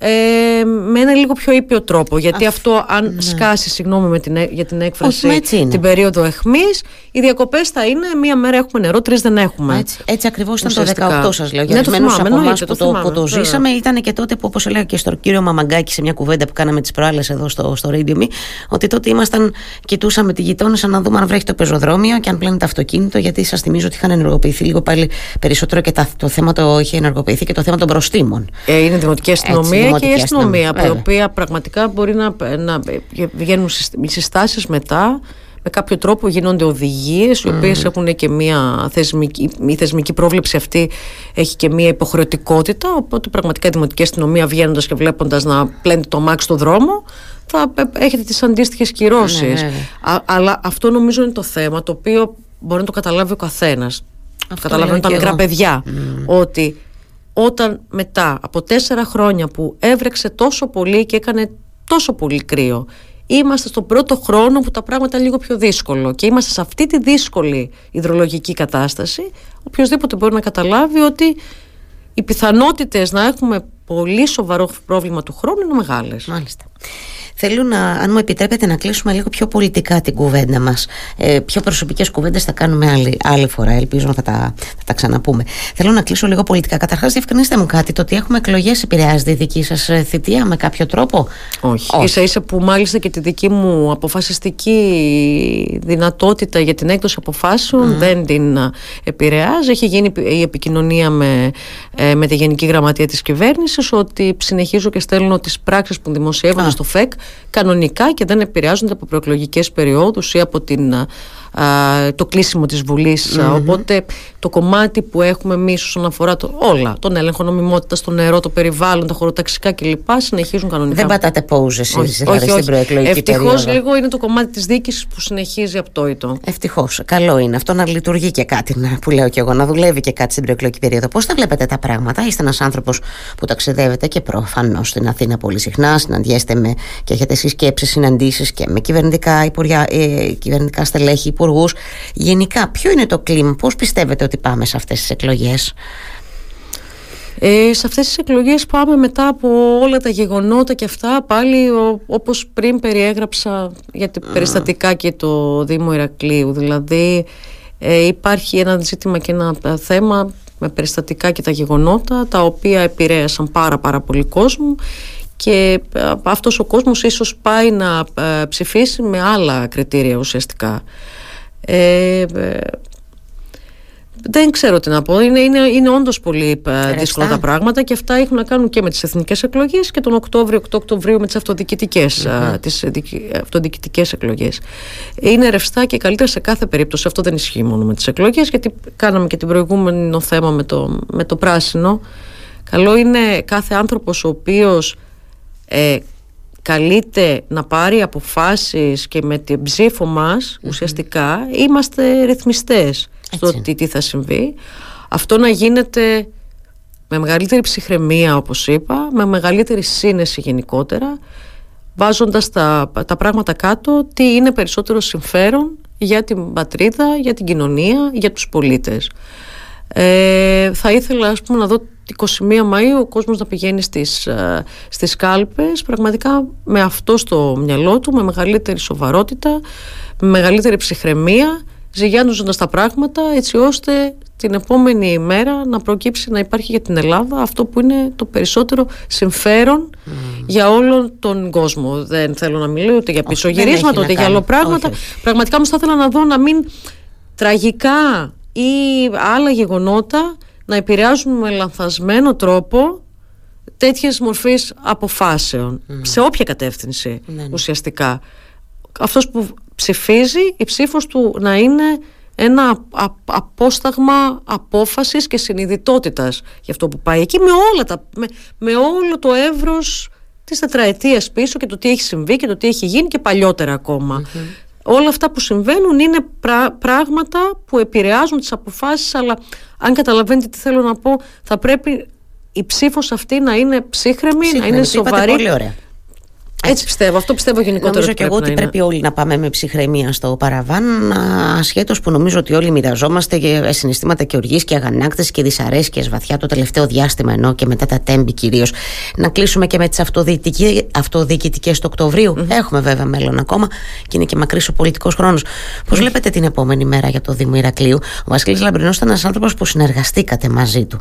ε, με ένα λίγο πιο ήπιο τρόπο. Γιατί αυτό, αν ναι. σκάσει, συγγνώμη με την, για την έκφραση, την περίοδο εχμής, οι διακοπές θα είναι μία μέρα έχουμε νερό, τρεις δεν έχουμε. Έτσι, έτσι ακριβώς ήταν το 18 σας λέω. Για ναι, το από εμάς που, το, που το ζήσαμε, ήταν και τότε που, όπως έλεγα και στον κύριο Μαμαγκάκη σε μια κουβέντα που κάναμε τις προάλλες εδώ στο, στο Radio Me, ότι τότε ήμασταν, κοιτούσαμε τη γειτόνισσα να δούμε αν βρέχει το πεζοδρόμιο και αν πλένει το αυτοκίνητο, γιατί σας θυμίζω ότι είχαν ενεργοποιηθεί λίγο πάλι περισσότερο και το θέμα το είχε ενεργοποιηθεί και το θέμα των προστήμων. Ε, είναι δημοτική αστυνομία και η αστυνομία, από την οποία πραγματικά μπορεί να, να βγαίνουν συστάσεις μετά. Με κάποιο τρόπο γίνονται οδηγίες οι οποίες έχουν και μια θεσμική, η θεσμική πρόβλεψη αυτή έχει και μια υποχρεωτικότητα οπότε πραγματικά η Δημοτική Αστυνομία βγαίνοντας και βλέποντας να πλένει το αμάξι στο δρόμο θα έχετε τις αντίστοιχες κυρώσεις. Ναι, ναι, ναι. αλλά αυτό νομίζω είναι το θέμα το οποίο μπορεί να το καταλάβει ο καθένας. Καταλαβαίνουν τα μικρά παιδιά ότι όταν μετά από τέσσερα χρόνια που έβρεξε τόσο πολύ και έκανε τόσο πολύ κρύο είμαστε στον πρώτο χρόνο που τα πράγματα είναι λίγο πιο δύσκολο και είμαστε σε αυτή τη δύσκολη υδρολογική κατάσταση οποιοδήποτε μπορεί να καταλάβει ότι οι πιθανότητες να έχουμε πολύ σοβαρό πρόβλημα του χρόνου είναι μεγάλες. Μάλιστα. Θέλω να, αν μου επιτρέπετε, να κλείσουμε λίγο πιο πολιτικά την κουβέντα μας. Ε, πιο προσωπικές κουβέντες θα κάνουμε άλλη, άλλη φορά. Ελπίζω να θα τα, θα τα ξαναπούμε. Θέλω να κλείσω λίγο πολιτικά. Καταρχάς, διευκρινίστε μου κάτι. Το ότι έχουμε εκλογές επηρεάζει τη δική σας ε, θητεία με κάποιο τρόπο; Όχι. Όχι. Ίσα ίσα που μάλιστα και τη δική μου αποφασιστική δυνατότητα για την έκδοση αποφάσεων δεν την ε, επηρεάζει. Έχει γίνει η επικοινωνία με, ε, με τη Γενική Γραμματεία της Κυβέρνησης ότι συνεχίζω και στέλνω τις πράξεις που δημοσιεύονται στο ΦΕΚ κανονικά και δεν επηρεάζονται από προεκλογικές περιόδους ή από την το κλείσιμο της βουλης Οπότε το κομμάτι που έχουμε εμείς όσον αφορά το, όλα, τον έλεγχο νομιμότητα, το νερό, το περιβάλλον, τα χωροταξικά κλπ. συνεχίζουν κανονικά. Δεν πατάτε πόουζε εσείς δηλαδή στην προεκλογική Ευτυχώς λίγο είναι το κομμάτι της διοίκησης που συνεχίζει απτόητο. Ευτυχώς. Καλό είναι αυτό να λειτουργεί και κάτι, που λέω και εγώ, να δουλεύει και κάτι στην προεκλογική περίοδο. Πώς τα βλέπετε τα πράγματα, είστε ένας άνθρωπος που ταξιδεύετε και προφανώς στην Αθήνα πολύ συχνά, συναντιέστε με και έχετε συσκέψει, συναντήσεις και με κυβερνητικά, υπουργιά, ε, κυβερνητικά στελέχη, υπουργούς. Γενικά, ποιο είναι το κλίμα, πώς πιστεύετε ότι πάμε σε αυτές τις εκλογές; Ε, σε αυτές τις εκλογές πάμε μετά από όλα τα γεγονότα και αυτά πάλι ο, όπως πριν περιέγραψα για τα περιστατικά και το Δήμο Ηρακλείου δηλαδή ε, υπάρχει ένα ζήτημα και ένα θέμα με περιστατικά και τα γεγονότα τα οποία επηρέασαν πάρα πάρα πολύ κόσμο και ε, αυτός ο κόσμος ίσως πάει να ε, ψηφίσει με άλλα κριτήρια ουσιαστικά. Ε, δεν ξέρω τι να πω. Είναι, είναι, είναι όντως πολύ δύσκολα τα πράγματα και αυτά έχουν να κάνουν και με τις εθνικές εκλογές και τον Οκτώβριο, 8 Οκτωβρίου με τις αυτοδιοικητικές mm-hmm. εκλογές. Είναι ρευστά και καλύτερα σε κάθε περίπτωση. Αυτό δεν ισχύει μόνο με τις εκλογές, γιατί κάναμε και την προηγούμενο θέμα με το, με το πράσινο. Καλό είναι κάθε άνθρωπος ο οποίος ε, καλείται να πάρει αποφάσεις και με την ψήφο μας ουσιαστικά είμαστε ρυθμιστές στο τι, τι θα συμβεί. Αυτό να γίνεται με μεγαλύτερη ψυχραιμία όπως είπα με μεγαλύτερη σύνεση γενικότερα βάζοντας τα, τα πράγματα κάτω τι είναι περισσότερο συμφέρον για την πατρίδα, για την κοινωνία, για τους πολίτες. Ε, θα ήθελα ας πούμε, να δω 21 Μαΐου ο κόσμος να πηγαίνει στις, ε, στις κάλπες πραγματικά με αυτό στο μυαλό του, με μεγαλύτερη σοβαρότητα, με μεγαλύτερη ψυχραιμία, ζυγιάνουζοντας τα πράγματα έτσι ώστε την επόμενη ημέρα να προκύψει να υπάρχει για την Ελλάδα αυτό που είναι το περισσότερο συμφέρον mm. για όλον τον κόσμο. Δεν θέλω να μιλήσω ούτε για πισωγυρίσματα, ούτε για άλλα πράγματα. Πραγματικά όμως θα ήθελα να δω να μην τραγικά ή άλλα γεγονότα να επηρεάζουν με λανθασμένο τρόπο τέτοιες μορφής αποφάσεων σε όποια κατεύθυνση ναι, ναι. ουσιαστικά. Αυτός που ψηφίζει η ψήφος του να είναι ένα απόσταγμα απόφασης και συνειδητότητας για αυτό που πάει εκεί με, όλα τα, με, με όλο το εύρος της τετραετίας πίσω και το τι έχει συμβεί και το τι έχει γίνει και παλιότερα όλα αυτά που συμβαίνουν είναι πράγματα που επηρεάζουν τις αποφάσεις αλλά αν καταλαβαίνετε τι θέλω να πω θα πρέπει η ψήφος αυτή να είναι ψύχρεμη, να είναι σοβαρή. Πολύ ωραία. Έτσι πιστεύω, αυτό πιστεύω γενικότερα. Νομίζω και εγώ ότι πρέπει όλοι να πάμε με ψυχραιμία στο παραβάν, ασχέτως που νομίζω ότι όλοι μοιραζόμαστε συναισθήματα και οργής και αγανάκτηση και δυσαρέσκειες βαθιά το τελευταίο διάστημα, ενώ και μετά τα τέμπη κυρίως. Να κλείσουμε και με τις αυτοδιοικητικέ του οκτωβριου Έχουμε βέβαια μέλλον ακόμα και είναι και μακρύς ο πολιτικός χρόνος. Πώς βλέπετε την επόμενη μέρα για το Δήμο Ηρακλείου; Ο Βασίλης Λαμπρινός ήταν ένας άνθρωπος που συνεργαστήκατε μαζί του.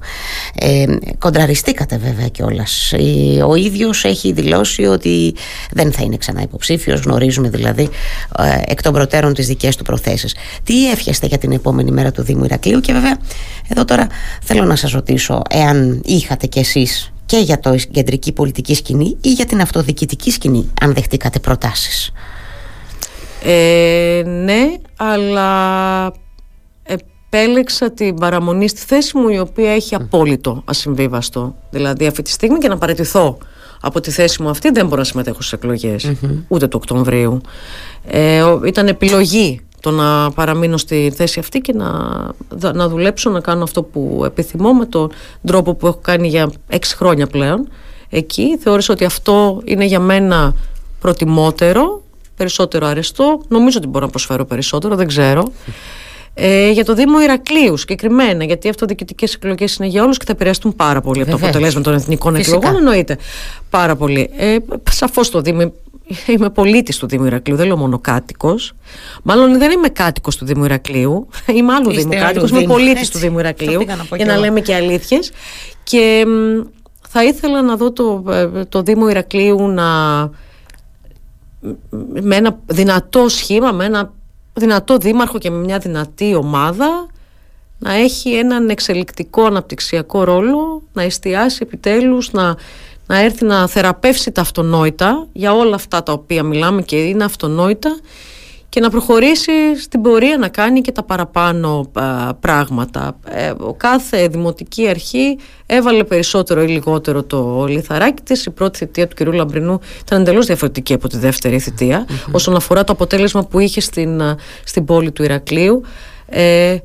Ε, κοντραριστήκατε βέβαια κιόλας. Ο ίδιος έχει δηλώσει ότι δεν θα είναι ξανά υποψήφιος. Γνωρίζουμε δηλαδή ε, εκ των προτέρων τις δικές του προθέσεις. Τι εύχεστε για την επόμενη μέρα του Δήμου Ηρακλείου και βέβαια εδώ τώρα θέλω να σας ρωτήσω εάν είχατε κι εσείς και για το κεντρική πολιτική σκηνή ή για την αυτοδιοικητική σκηνή, αν δεχτήκατε προτάσεις. Ε, ναι, αλλά επέλεξα την παραμονή στη θέση μου η οποία έχει απόλυτο ασυμβίβαστο. Δηλαδή αυτή τη στιγμή και να παραιτηθώ από τη θέση μου αυτή δεν μπορώ να συμμετέχω στις εκλογε ούτε του Οκτωβρίου. Ε, ήταν επιλογή το να παραμείνω στη θέση αυτή και να, να δουλέψω, να κάνω αυτό που επιθυμώ με τον τρόπο που έχω κάνει για έξι χρόνια πλέον εκεί. Θεώρησα ότι αυτό είναι για μένα προτιμότερο, περισσότερο αρεστό. Νομίζω ότι μπορώ να προσφέρω περισσότερο, δεν ξέρω. Ε, για το Δήμο Ηρακλείου συγκεκριμένα, γιατί οι αυτοδιοικητικές εκλογές είναι για όλους και θα επηρεαστούν πάρα πολύ από το αποτελέσμα των εθνικών Φυσικά. εκλογών. Εννοείται πάρα πολύ. Ε, Σαφώς το Δήμο είμαι πολίτης του Δήμου Ηρακλείου, δεν λέω μόνο κάτοικος. Μάλλον δεν είμαι κάτοικος του Δήμου Ηρακλείου. Είμαι άλλου Δήμου κάτοικος, είμαι πολίτης του Δήμου Ηρακλείου. Για να λέμε και αλήθειες. Και θα ήθελα να δω το, ε, το Δήμο Ηρακλείου να με ένα δυνατό σχήμα, με ένα δυνατό δήμαρχο και με μια δυνατή ομάδα να έχει έναν εξελικτικό αναπτυξιακό ρόλο, να εστιάσει επιτέλους, να, να έρθει να θεραπεύσει τα αυτονόητα. Για όλα αυτά τα οποία μιλάμε και είναι αυτονόητα και να προχωρήσει στην πορεία να κάνει και τα παραπάνω πράγματα. Ε, κάθε δημοτική αρχή έβαλε περισσότερο ή λιγότερο το λιθαράκι της. Η πρώτη θητεία του κ. Λαμπρινού ήταν εντελώς διαφορετική από τη δεύτερη όσον αφορά το αποτέλεσμα που είχε στην, στην πόλη του Ηρακλείου. Ε,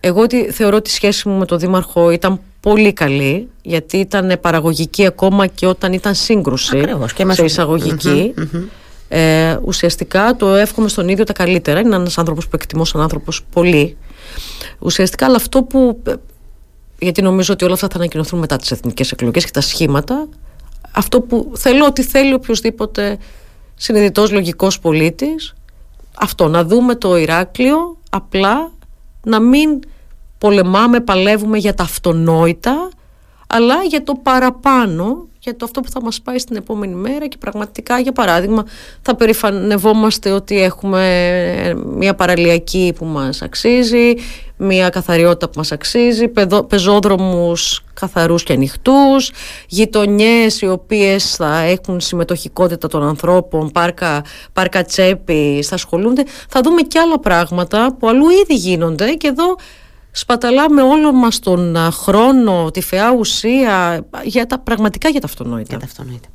εγώ θεωρώ ότι η σχέση μου με τον Δήμαρχο ήταν πολύ καλή γιατί ήταν παραγωγική ακόμα και όταν ήταν σύγκρουση Ακριβώς, και σε εισαγωγικη ε, ουσιαστικά το εύχομαι στον ίδιο τα καλύτερα. Είναι ένας άνθρωπος που εκτιμώ σαν άνθρωπος πολύ. Ουσιαστικά, αλλά αυτό που. Ε, γιατί νομίζω ότι όλα αυτά θα ανακοινωθούν μετά τις εθνικές εκλογές και τα σχήματα. Αυτό που θέλω ότι θέλει οποιοδήποτε συνειδητός λογικός πολίτης. Αυτό, να δούμε το Ηράκλειο απλά να μην πολεμάμε, παλεύουμε για τα αυτονόητα, αλλά για το παραπάνω για το αυτό που θα μας πάει στην επόμενη μέρα και πραγματικά για παράδειγμα θα περηφανευόμαστε ότι έχουμε μια παραλιακή που μας αξίζει, μια καθαριότητα που μας αξίζει, πεζόδρομους καθαρούς και ανοιχτούς, γειτονιές οι οποίες θα έχουν συμμετοχικότητα των ανθρώπων, πάρκα, πάρκα τσέπη, θα ασχολούνται. Θα δούμε και άλλα πράγματα που αλλού ήδη γίνονται και εδώ σπαταλάμε όλο μας τον χρόνο, τη φαιά ουσία, για τα, πραγματικά για τα αυτονόητα. Για τα αυτονόητα.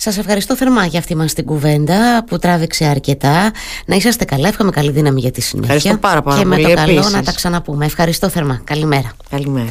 Σας ευχαριστώ θερμά για αυτή μας την κουβέντα που τράβηξε αρκετά. Να είσαστε καλά, εύχομαι καλή δύναμη για τη συνέχεια. Ευχαριστώ πάρα, πάρα και πολύ. Και με το καλό να τα ξαναπούμε. Ευχαριστώ θερμά. Καλημέρα. Καλημέρα.